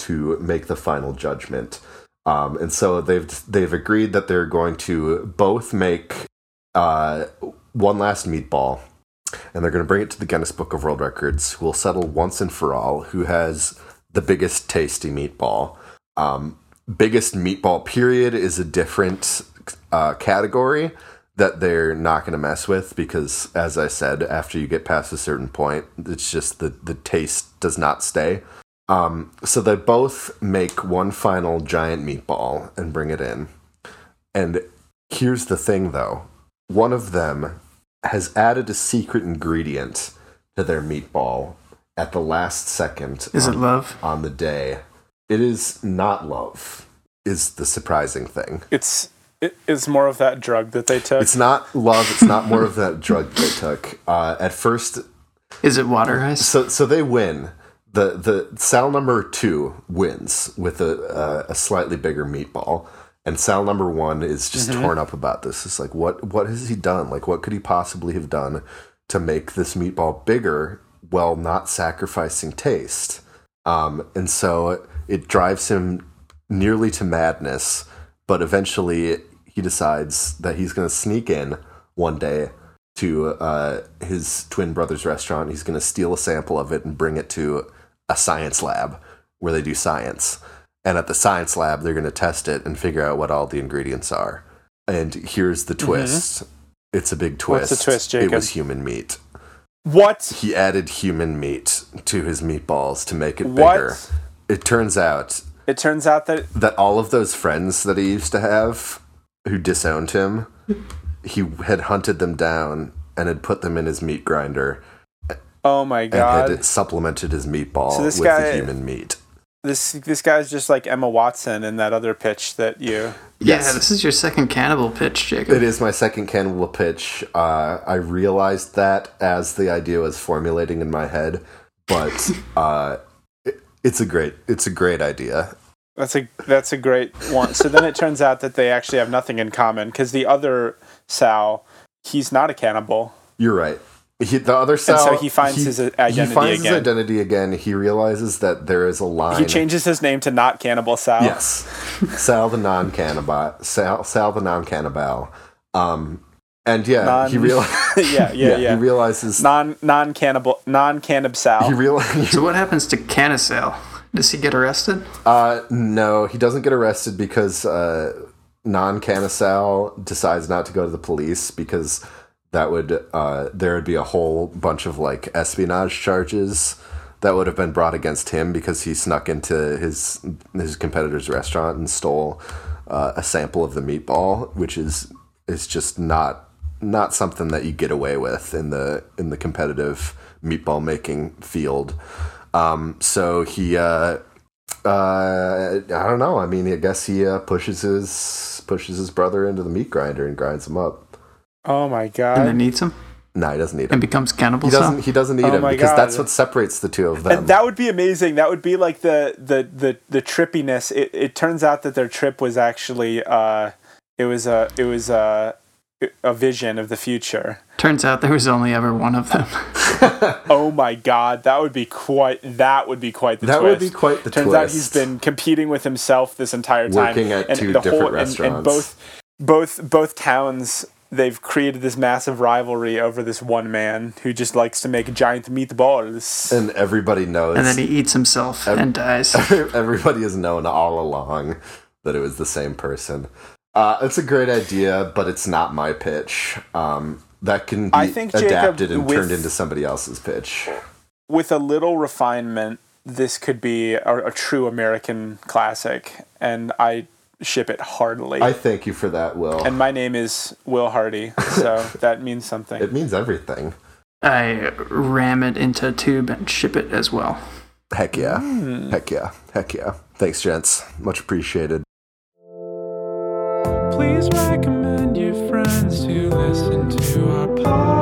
to make the final judgment. Um, and so they've they've agreed that they're going to both make uh, one last meatball, and they're going to bring it to the Guinness Book of World Records, who will settle once and for all who has the biggest tasty meatball. Um, biggest meatball period is a different uh, category that they're not going to mess with because, as I said, after you get past a certain point, it's just the the taste does not stay. Um, so they both make one final giant meatball and bring it in. And here's the thing, though: one of them has added a secret ingredient to their meatball at the last second Is it love? on the day. It is not love. Is the surprising thing. It's it's more of that drug that they took. It's not love. It's not more of that drug they took. Uh, at first, Is it water ice? so so they win. The the Sal number two wins with a uh, a slightly bigger meatball, and Sal number one is just torn up about this. It's like what what has he done? Like what could he possibly have done to make this meatball bigger while not sacrificing taste? Um, and so it drives him nearly to madness. But eventually, he decides that he's going to sneak in one day to uh, his twin brother's restaurant. He's going to steal a sample of it and bring it to a science lab where they do science. And at the science lab, they're going to test it and figure out what all the ingredients are. And here's the twist. It's a big twist. Mm-hmm. What's the twist, Jacob? It was human meat. what? He added human meat to his meatballs to make it What? bigger. It turns out it turns out that that all of those friends that he used to have who disowned him, he had hunted them down and had put them in his meat grinder oh my god! and god, had supplemented his meatball So with guy- the human meat. this this guy's just like Emma Watson in that other pitch that you. Yes. Yeah, this is your second cannibal pitch, Jacob. It is my second cannibal pitch. Uh, I realized that as the idea was formulating in my head, but uh, it, it's a great it's a great idea. That's a that's a great one. So then it turns out that they actually have nothing in common because the other Sal, he's not a cannibal. You're right. He, the other Sal, so he finds his identity He finds again. his identity again. He realizes that there is a line. He changes his name to not cannibal Sal. Yes, Sal the non cannibal. Sal, Sal the non cannibal. Um, and yeah, Non- he realizes. yeah, yeah, yeah. He realizes. non non cannibal non cannib Sal. he realizes. So what happens to Canisale? Does he get arrested? Uh, no, he doesn't get arrested because uh, non Canisal decides not to go to the police because that would uh, there would be a whole bunch of like espionage charges that would have been brought against him because he snuck into his his competitor's restaurant and stole uh, a sample of the meatball, which is is just not not something that you get away with in the in the competitive meatball making field. Um, so he uh, uh, I don't know. I mean, I guess he uh, pushes his pushes his brother into the meat grinder and grinds him up. Oh my god! and god. then eats him No, he doesn't eat it. and becomes cannibal He doesn't. Sal? He doesn't eat Oh him because God. that's what separates the two of them. And that would be amazing. That would be like the the the the trippiness. It it turns out that their trip was actually uh it was a it was a a vision of the future. Turns out there was only ever one of them. Oh my god, that would be quite that would be quite the That twist. would be quite the Turns twist. out he's been competing with himself this entire time. Working at two different and- And, both both both towns they've created this massive rivalry over this one man who just likes to make giant meatballs. and everybody knows. and then he eats himself and dies. everybody has known all along that it was the same person. Uh, it's a great idea, but it's not my pitch. Um, that can be I think, Jacob, adapted and with- turned into somebody else's pitch. with a little refinement, this could be a, a true American classic, and I ship it heartily. I thank you for that, Will. and my name is Will Hardy, so that means something. it means everything. I ram it into a tube and ship it as well. Heck yeah. Hmm. Heck yeah. Heck yeah. Thanks, gents. Much appreciated. Please recommend your friends to listen to our podcast.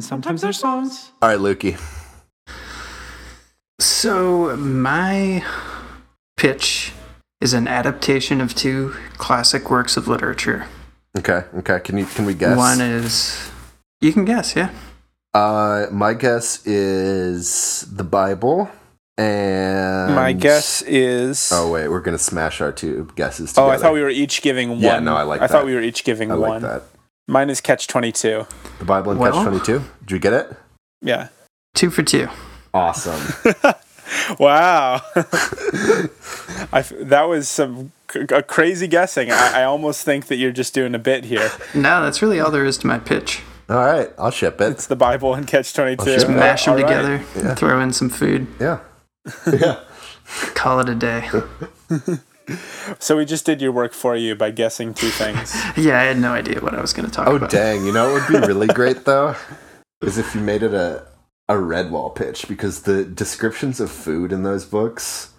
And sometimes there's songs. All right, Lukey. So my pitch is an adaptation of two classic works of literature. Okay. Okay. Can you can we guess? One is you can guess, yeah. Uh, my guess is the Bible, and My guess is. Oh wait, we're gonna smash our two guesses Together. Oh. I thought we were each giving one. Yeah, no, I like I thought we were each giving I like one. that. Mine is Catch Twenty Two. The Bible and Well- Catch Twenty Two. Did you get it? Yeah. Two for two. Awesome. Wow. I f that was some c- a crazy guessing. I, I almost think that you're just doing a bit here. No, that's really all there is to my pitch. All right, I'll ship it. It's the Bible and Catch Twenty Two. Just Mash them together, throw in some food, Yeah. Yeah. call it a day. So we just did your work for you by guessing two things. Yeah, I had no idea what I was going to talk Oh about. Oh dang! You know what would be really great though, is if you made it a a Redwall pitch because the descriptions of food in those books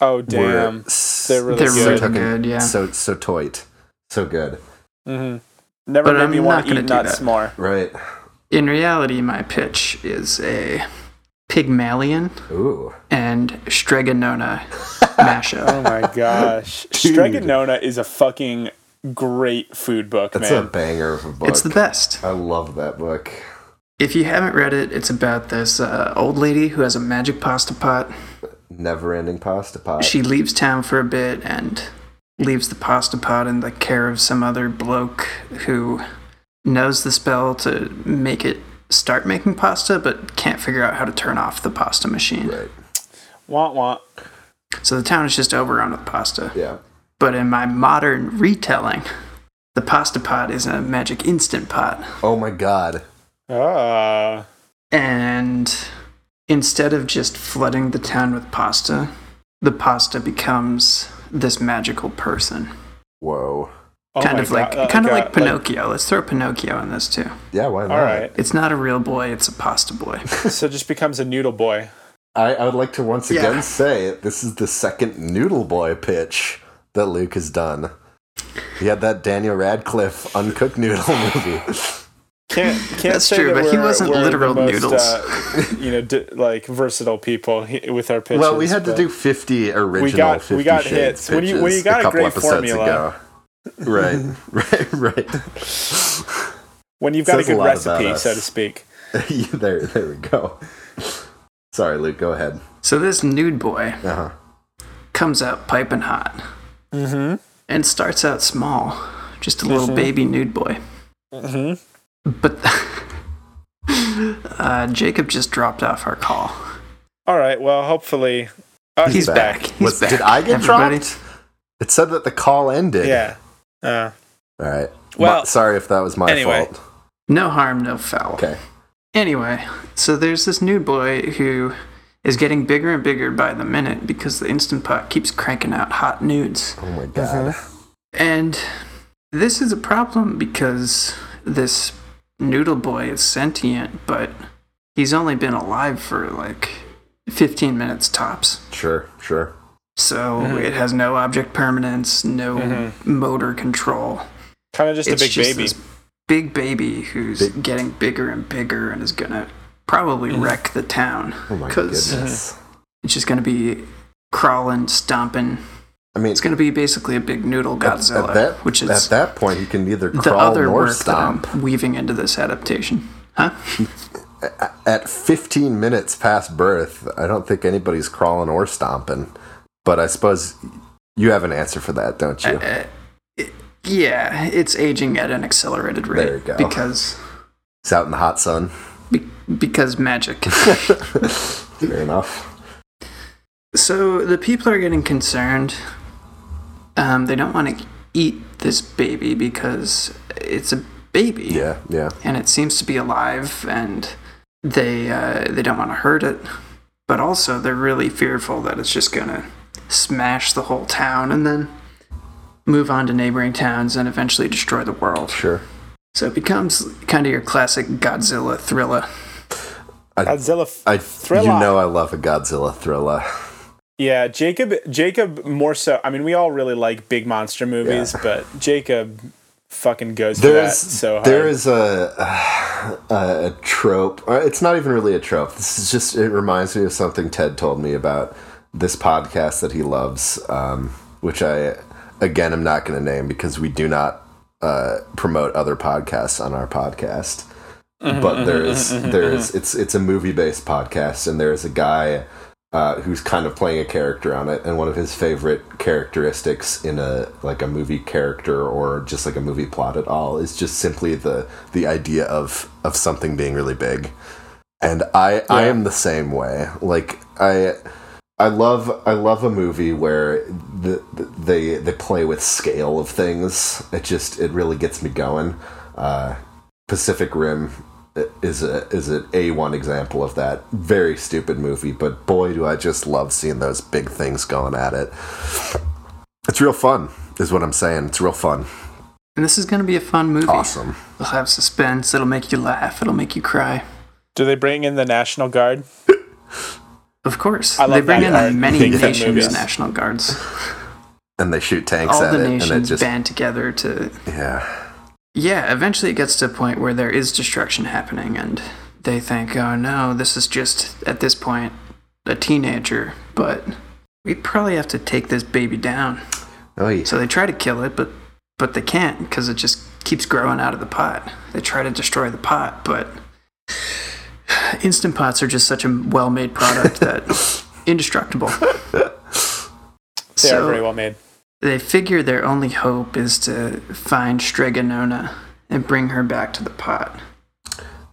Oh damn. s- They're really They're good. really fucking- good, yeah. So so toit, so good. Mm-hmm. Never But made I'm me want not to gonna eat do nuts that. more. Right. In reality, my pitch is a Pygmalion Ooh. and Strega Nona Masho. Oh my gosh. Dude. Strega Nona is a fucking great food book, That's a banger of a book. It's the best. I love that book. If you haven't read it, it's about this uh, old lady who has a magic pasta pot. Never ending pasta pot. She leaves town for a bit and leaves the pasta pot in the care of some other bloke who knows the spell to make it start making pasta, but can't figure out how to turn off the pasta machine. right. Want want. So the town is just overrun with pasta. Yeah. But in my modern retelling, the pasta pot is a magic instant pot. Oh my god. Ah. And instead of just flooding the town with pasta, the pasta becomes this magical person. Whoa. Oh kind of like God, kind of a- like Pinocchio. Let's throw Pinocchio in this too. Yeah, why not? all right. It's not a real boy, it's a pasta boy. So it just becomes a noodle boy. I, I would like to once Yeah. again say this is the second Noodle Boy pitch that Luke has done. He had that Daniel Radcliffe uncooked noodle movie. Can't can't That's say true, that but he we're- wasn't we're the literal most, noodles. uh, you know, d- like versatile people he- with our pitches. well, we had to do 50 original We got- 50 we got Shades hits. When you- when you got a couple great episodes formula. ago. Right, right, right. when you've got a says a good lot recipe, so to speak. Yeah, there, there we go. Sorry, Luke. Go ahead. So this nude boy Uh huh. comes out piping hot. Mm-hmm. and starts out small, just a little baby nude boy. Mm-hmm. But uh, Jacob just dropped off our call. All right. Well, hopefully, oh, he's, He's back. back. He's Was- back. Did I get Everybody. dropped? It said that the call ended. Yeah. Uh, All right. Well, My- sorry if that was my anyway. fault. No harm, no foul. Okay. Anyway, so there's this nude boy who is getting bigger and bigger by the minute because the Instant Pot keeps cranking out hot nudes. Oh my god. And this is a problem because this noodle boy is sentient, but he's only been alive for like 15 minutes tops. Sure, sure. So Mhm. it has no object permanence, no Mhm. motor control. kind of just it's a big just baby. this big baby who's Big- getting bigger and bigger and is gonna probably Mhm. wreck the town Oh my because goodness. it's just gonna be crawling, stomping. I mean, It's gonna be basically a big noodle at, Godzilla, at that which is at that point, he can neither the crawl other nor work stomp. that I'm weaving into this adaptation. Huh? At 15 minutes past birth, I don't think anybody's crawling or stomping. But I suppose you have an answer for that, don't you? Uh, it- yeah, it's aging at an accelerated rate There you go. because it's out in the hot sun. be, because magic. Fair enough. So the people are getting concerned. Um, they don't want to eat this baby because it's a baby, Yeah, yeah. and it seems to be alive, and they uh, they don't want to hurt it. But also, they're really fearful that it's just gonna smash the whole town and then move on to neighboring towns and eventually destroy the world. Sure. So it becomes kind of your classic Godzilla thriller. Godzilla. f- I, Thriller. you know I love a Godzilla thriller. Yeah, Jacob. Jacob more so. I mean, we all really like big monster movies, but Jacob fucking goes for that There's so hard. there is a, a a trope. It's not even really a trope. This is just it reminds me of something Ted told me about this podcast that he loves, um, which I again am not going to name because we do not uh, promote other podcasts on our podcast. But there's there's it's it's a movie based podcast, and there's a guy uh, who's kind of playing a character on it, and one of his favorite characteristics in a like a movie character or just like a movie plot at all is just simply the the idea of of something being really big. And I I am the same way. Like I I love I love a movie where the, the they they play with scale of things. It just it really gets me going. Uh, Pacific Rim is a is an A one example of that. Very stupid movie, but boy, do I just love seeing those big things going at it. It's real fun, is what I'm saying. It's real fun. And this is going to be a fun movie. Awesome. It'll have suspense. It'll make you laugh. It'll make you cry. Do they bring in the National Guard? Of course, I they bring that in art. many Big nations' movies. national guards. And they shoot tanks All at the it, and it nations just band together to. yeah. Yeah, eventually it gets to a point where there is destruction happening, and they think, "Oh no, this is just at this point a teenager." But we probably have to take this baby down. Oh yeah. So they try to kill it, but but they can't because it just keeps growing out of the pot. They try to destroy the pot, but instant pots are just such a well-made product that indestructible. They are very well made. they figure their only hope is to find Strega Nona and bring her back to the pot.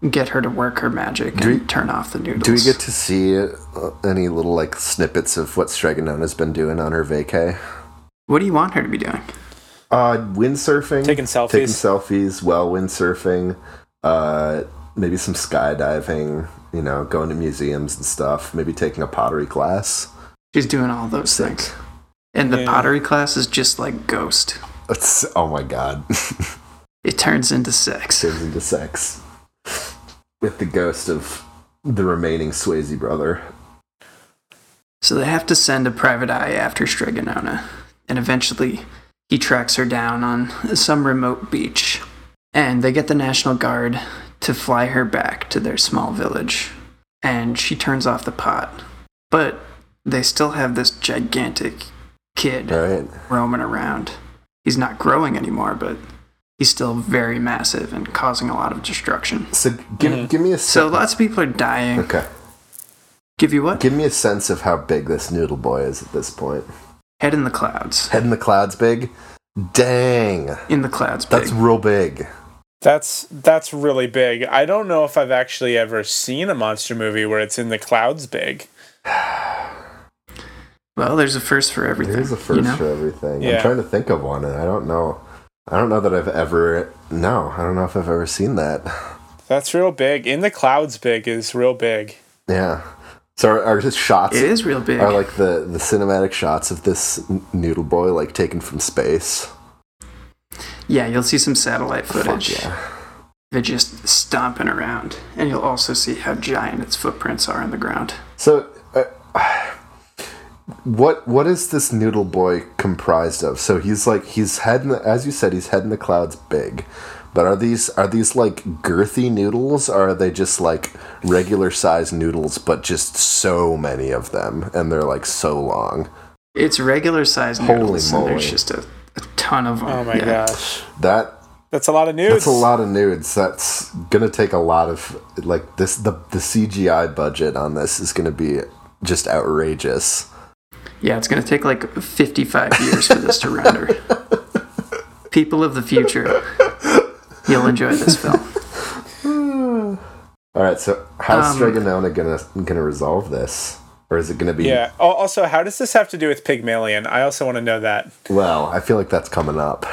Get her to work her magic Do and we- turn off the noodles. Do we get to see uh, any little like snippets of what Strega Nona has been doing on her vacay? What do you want her to be doing? Uh, windsurfing, Taking selfies. taking selfies, well, windsurfing, uh, maybe some skydiving. You know, going to museums and stuff. Maybe taking a pottery class. She's doing all those Sick. things. And the Yeah. pottery class is just like Ghost. It's, oh my god, It turns into sex. It turns into sex with the ghost of the remaining Swayze brother. So they have to send a private eye after Strega Nona, and eventually he tracks her down on some remote beach. And they get the National Guard to fly her back to their small village. And she turns off the pot. But they still have this gigantic kid All right. roaming around. He's not growing anymore, but he's still very massive and causing a lot of destruction. So give, Mhm. give me a So lots of people are dying. okay. Give you what? Give me a sense of how big this noodle boy is at this point. Head in the clouds. Head in the clouds, big. Dang, In the clouds, big. that's real big. That's that's really big. I don't know if I've actually ever seen a monster movie where it's in the clouds big. Well, there's a first for everything. There's a first you know? for everything. Yeah. I'm trying to think of one, and I don't know. I don't know that I've ever. No, I don't know if I've ever seen that. That's real big. In the clouds big is real big. Yeah. So are, are his shots It is real big. are like the the cinematic shots of this noodle boy like taken from space? Yeah, you'll see some satellite Fuck footage. yeah. They're just stomping around, and you'll also see how giant its footprints are in the ground. So, uh, what what is this noodle boy comprised of? So he's like he's head in the, as you said he's head in the clouds big, but are these are these like girthy noodles or are they just like regular size noodles but just so many of them and they're like so long? It's regular sized Holy noodles, and there's just a, a ton of them. Oh my Yeah. gosh. That That's a lot of nudes. that's a lot of nudes. That's gonna take a lot of like this. The the CGI budget on this is gonna be just outrageous. Yeah, it's going to take like 55 years for this to render. People of the future, you'll enjoy this film. All right, so how's Um, Strega Nona gonna gonna resolve this, or is it gonna be? Yeah. Also, how does this have to do with Pygmalion? I also want to know that. Well, I feel like that's coming up.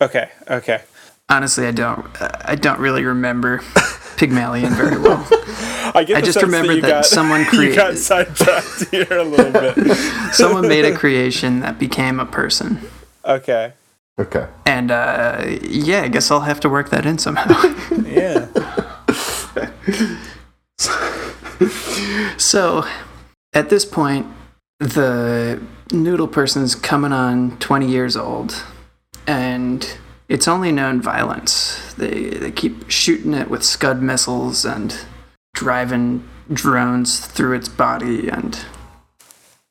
Okay. Okay. Honestly, I don't. I don't really remember Pygmalion very well. I get I just sense remember you that got, someone you created- got sidetracked here a little bit. Someone made a creation that became a person, Okay. Okay. and uh, yeah, I guess I'll have to work that in somehow. Yeah. So, at this point, the noodle person's coming on 20 years old, and it's only known violence. They, they keep shooting it with Scud missiles and driving drones through its body, and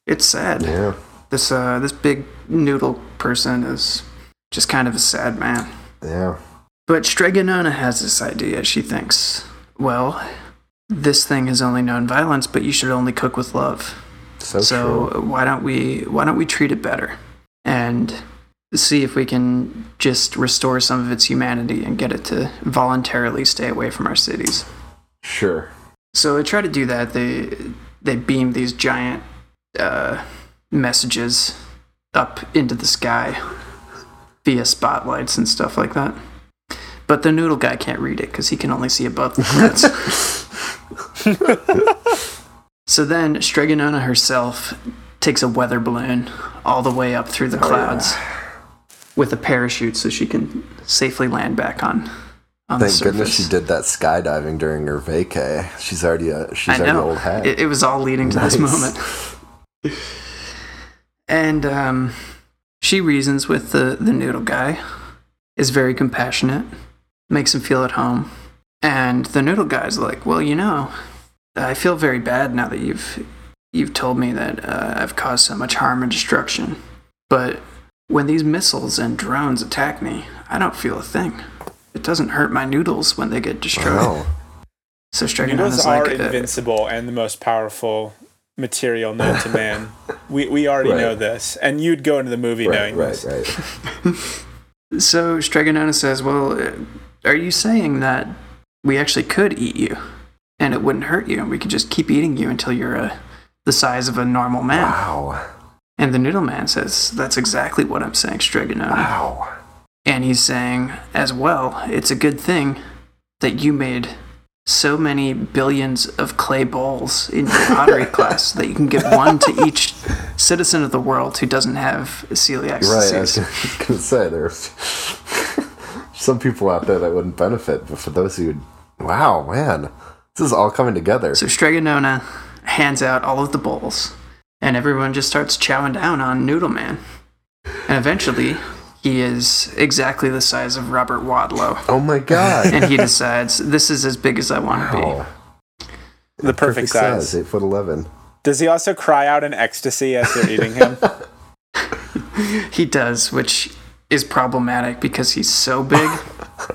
it's sad. Yeah. This, uh, this big noodle person is just kind of a sad man. Yeah. But Strega Nona has this idea. She thinks, well, this thing has only known violence, but you should only cook with love. So, so true. why don't we why don't we treat it better and see if we can just restore some of its humanity and get it to voluntarily stay away from our cities. Sure. So they try to do that. They they beam these giant uh, messages up into the sky via spotlights and stuff like that. But the noodle guy can't read it because he can only see above the clouds. so then Strega Nona herself takes a weather balloon all the way up through the clouds with a parachute so she can safely land back on Thank goodness she did that skydiving during her vacay. She's already a she's already old hat. It, it was all leading to this moment. And um, she reasons with the, the noodle guy, is very compassionate, makes him feel at home. And the noodle guy's like, Well, you know, I feel very bad now that you've you've told me that uh, I've caused so much harm and destruction. But when these missiles and drones attack me, I don't feel a thing. It doesn't hurt my noodles when they get destroyed. Wow. So Striking Noodles is are like, uh, invincible and the most powerful material known to man. We we already Right. know this, and you'd go into the movie Right, knowing right, this. right. So Strega Nona says, "Well, uh, are you saying that we actually could eat you, and it wouldn't hurt you, and we could just keep eating you until you're uh, the size of a normal man?" Wow. And the Noodle Man says, That's exactly what I'm saying, Strega Nona. Wow. And he's saying, as well, it's a good thing that you made so many billions of clay bowls in your pottery class that you can give one to each citizen of the world who doesn't have celiac disease. Right, I was going to say there's some people out there that wouldn't benefit, but for those who, wow, man, this is all coming together. So Strega Nona hands out all of the bowls, and everyone just starts chowing down on Noodle Man. And eventually, he is exactly the size of Robert Wadlow. Oh my god! And he decides, this is as big as I want to be. Wow. The perfect, size. eight foot eleven. Does he also cry out in ecstasy as they're eating him? He does, which is problematic because he's so big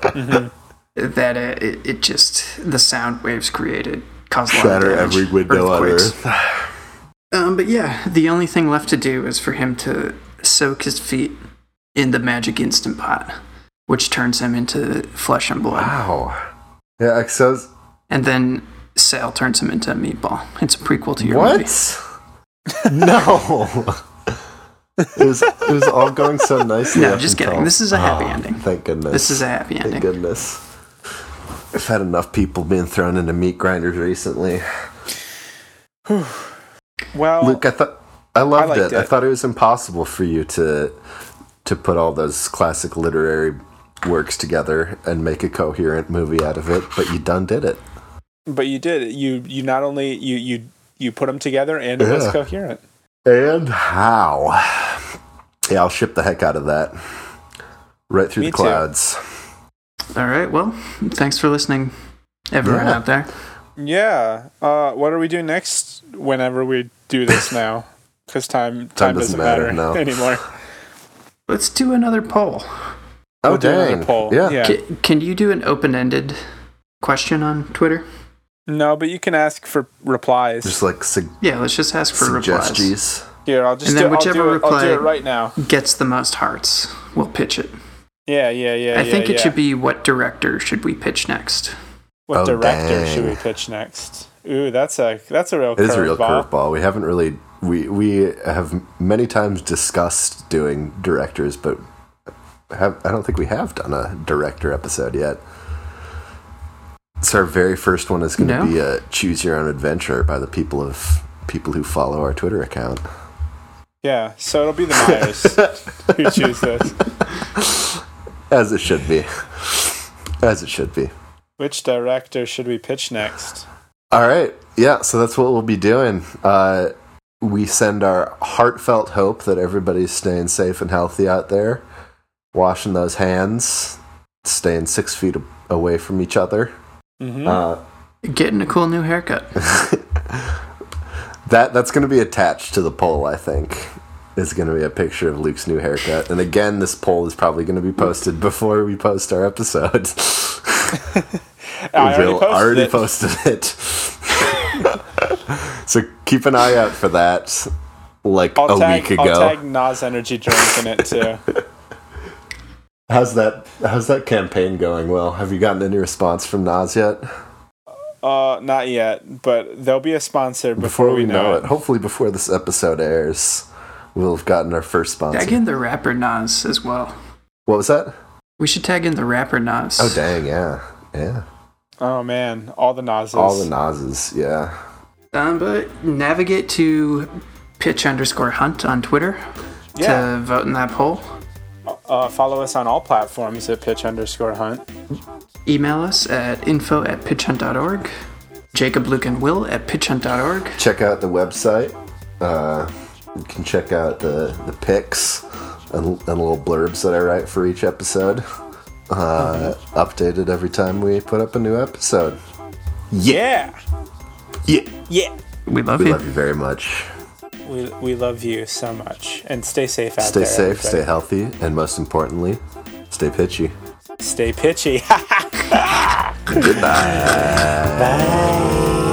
that it, it, it just the sound waves created cause a lot of Shatter every window on. Earth. Um, but yeah, the only thing left to do is for him to soak his feet in the magic instant pot, which turns him into flesh and blood, Wow. Yeah, so and then Sal turns him into a meatball. It's a prequel to your what? movie. no. It was it was all going so nicely. No, up just until- kidding. This is a happy Oh, ending. Thank goodness. This is a happy ending. Thank goodness. I've had enough people being thrown into meat grinders recently. Well, Luke, I thought I loved liked it. I thought it was impossible for you to to put all those classic literary works together and make a coherent movie out of it, but you done did it. but you did. You you not only you you you put them together and it was coherent. And how? Yeah, I'll ship the heck out of that. Right through Me the too. clouds. All right. Well, thanks for listening, everyone Yeah. out there. Yeah. Uh, what are we doing next? Whenever we do this now, because time time, doesn't doesn't, matter, matter, no. anymore. Let's do another poll. Oh We'll do another dang! poll. Yeah. Yeah. Ca- Can you do an open-ended question on Twitter? No, but you can ask for replies. Just like sug- Yeah, let's just ask for replies. suggestions. Here, I'll just And do, then I'll whichever do it. I'll do reply- it right now. Gets the most hearts. We'll pitch it. Yeah, yeah, yeah. I yeah, think it yeah. should be what director should we pitch next? What Oh, director should we pitch next? Ooh, that's a that's a real It is a real curveball. curveball. We haven't really we we have many times discussed doing directors, but have I don't think we have done a director episode yet. So our very first one is going to No. be a choose your own adventure by the people of people who follow our Twitter account. Yeah, so it'll be the Myers who choose this. As it should be. As it should be. Which director should we pitch next? All right. Yeah, so that's what we'll be doing. Uh, we send our heartfelt hope that everybody's staying safe and healthy out there, washing those hands, staying six feet away from each other. Hmm Uh, Getting a cool new haircut. that that's going to be attached to the poll, I think. Is going to be a picture of Luke's new haircut. And again, this poll is probably going to be posted before we post our episode. I already Bill posted already it. posted it. so keep an eye out for that. Like I'll a tag, week ago. I'll tag NOS Energy Drink in it too. How's that? How's that campaign going? Well, have you gotten any response from Nas yet? Uh, not yet, but there'll be a sponsor before, we know it. hopefully before this episode airs, we'll have gotten our first sponsor. Tag in the rapper Nas as well. What was that? We should tag in the rapper Nas. Oh dang, yeah, yeah. Oh man, all the Nas's. All the Nas's, yeah. Um, but navigate to pitch underscore hunt on Twitter Yeah. to vote in that poll. Uh, follow us on all platforms at pitch underscore hunt. Email us at info at pitchhunt.org. Jacob, Luke, and Will at pitchhunt.org. Check out the website. Uh, you can check out the the pics and, and little blurbs that I write for each episode. Uh, updated every time we put up a new episode. Yeah, Yeah. yeah. We love We you. love you very much. We, we love you so much, and stay safe out Stay there. safe, stay healthy, and most importantly, stay pitchy. stay pitchy. Goodbye. Bye.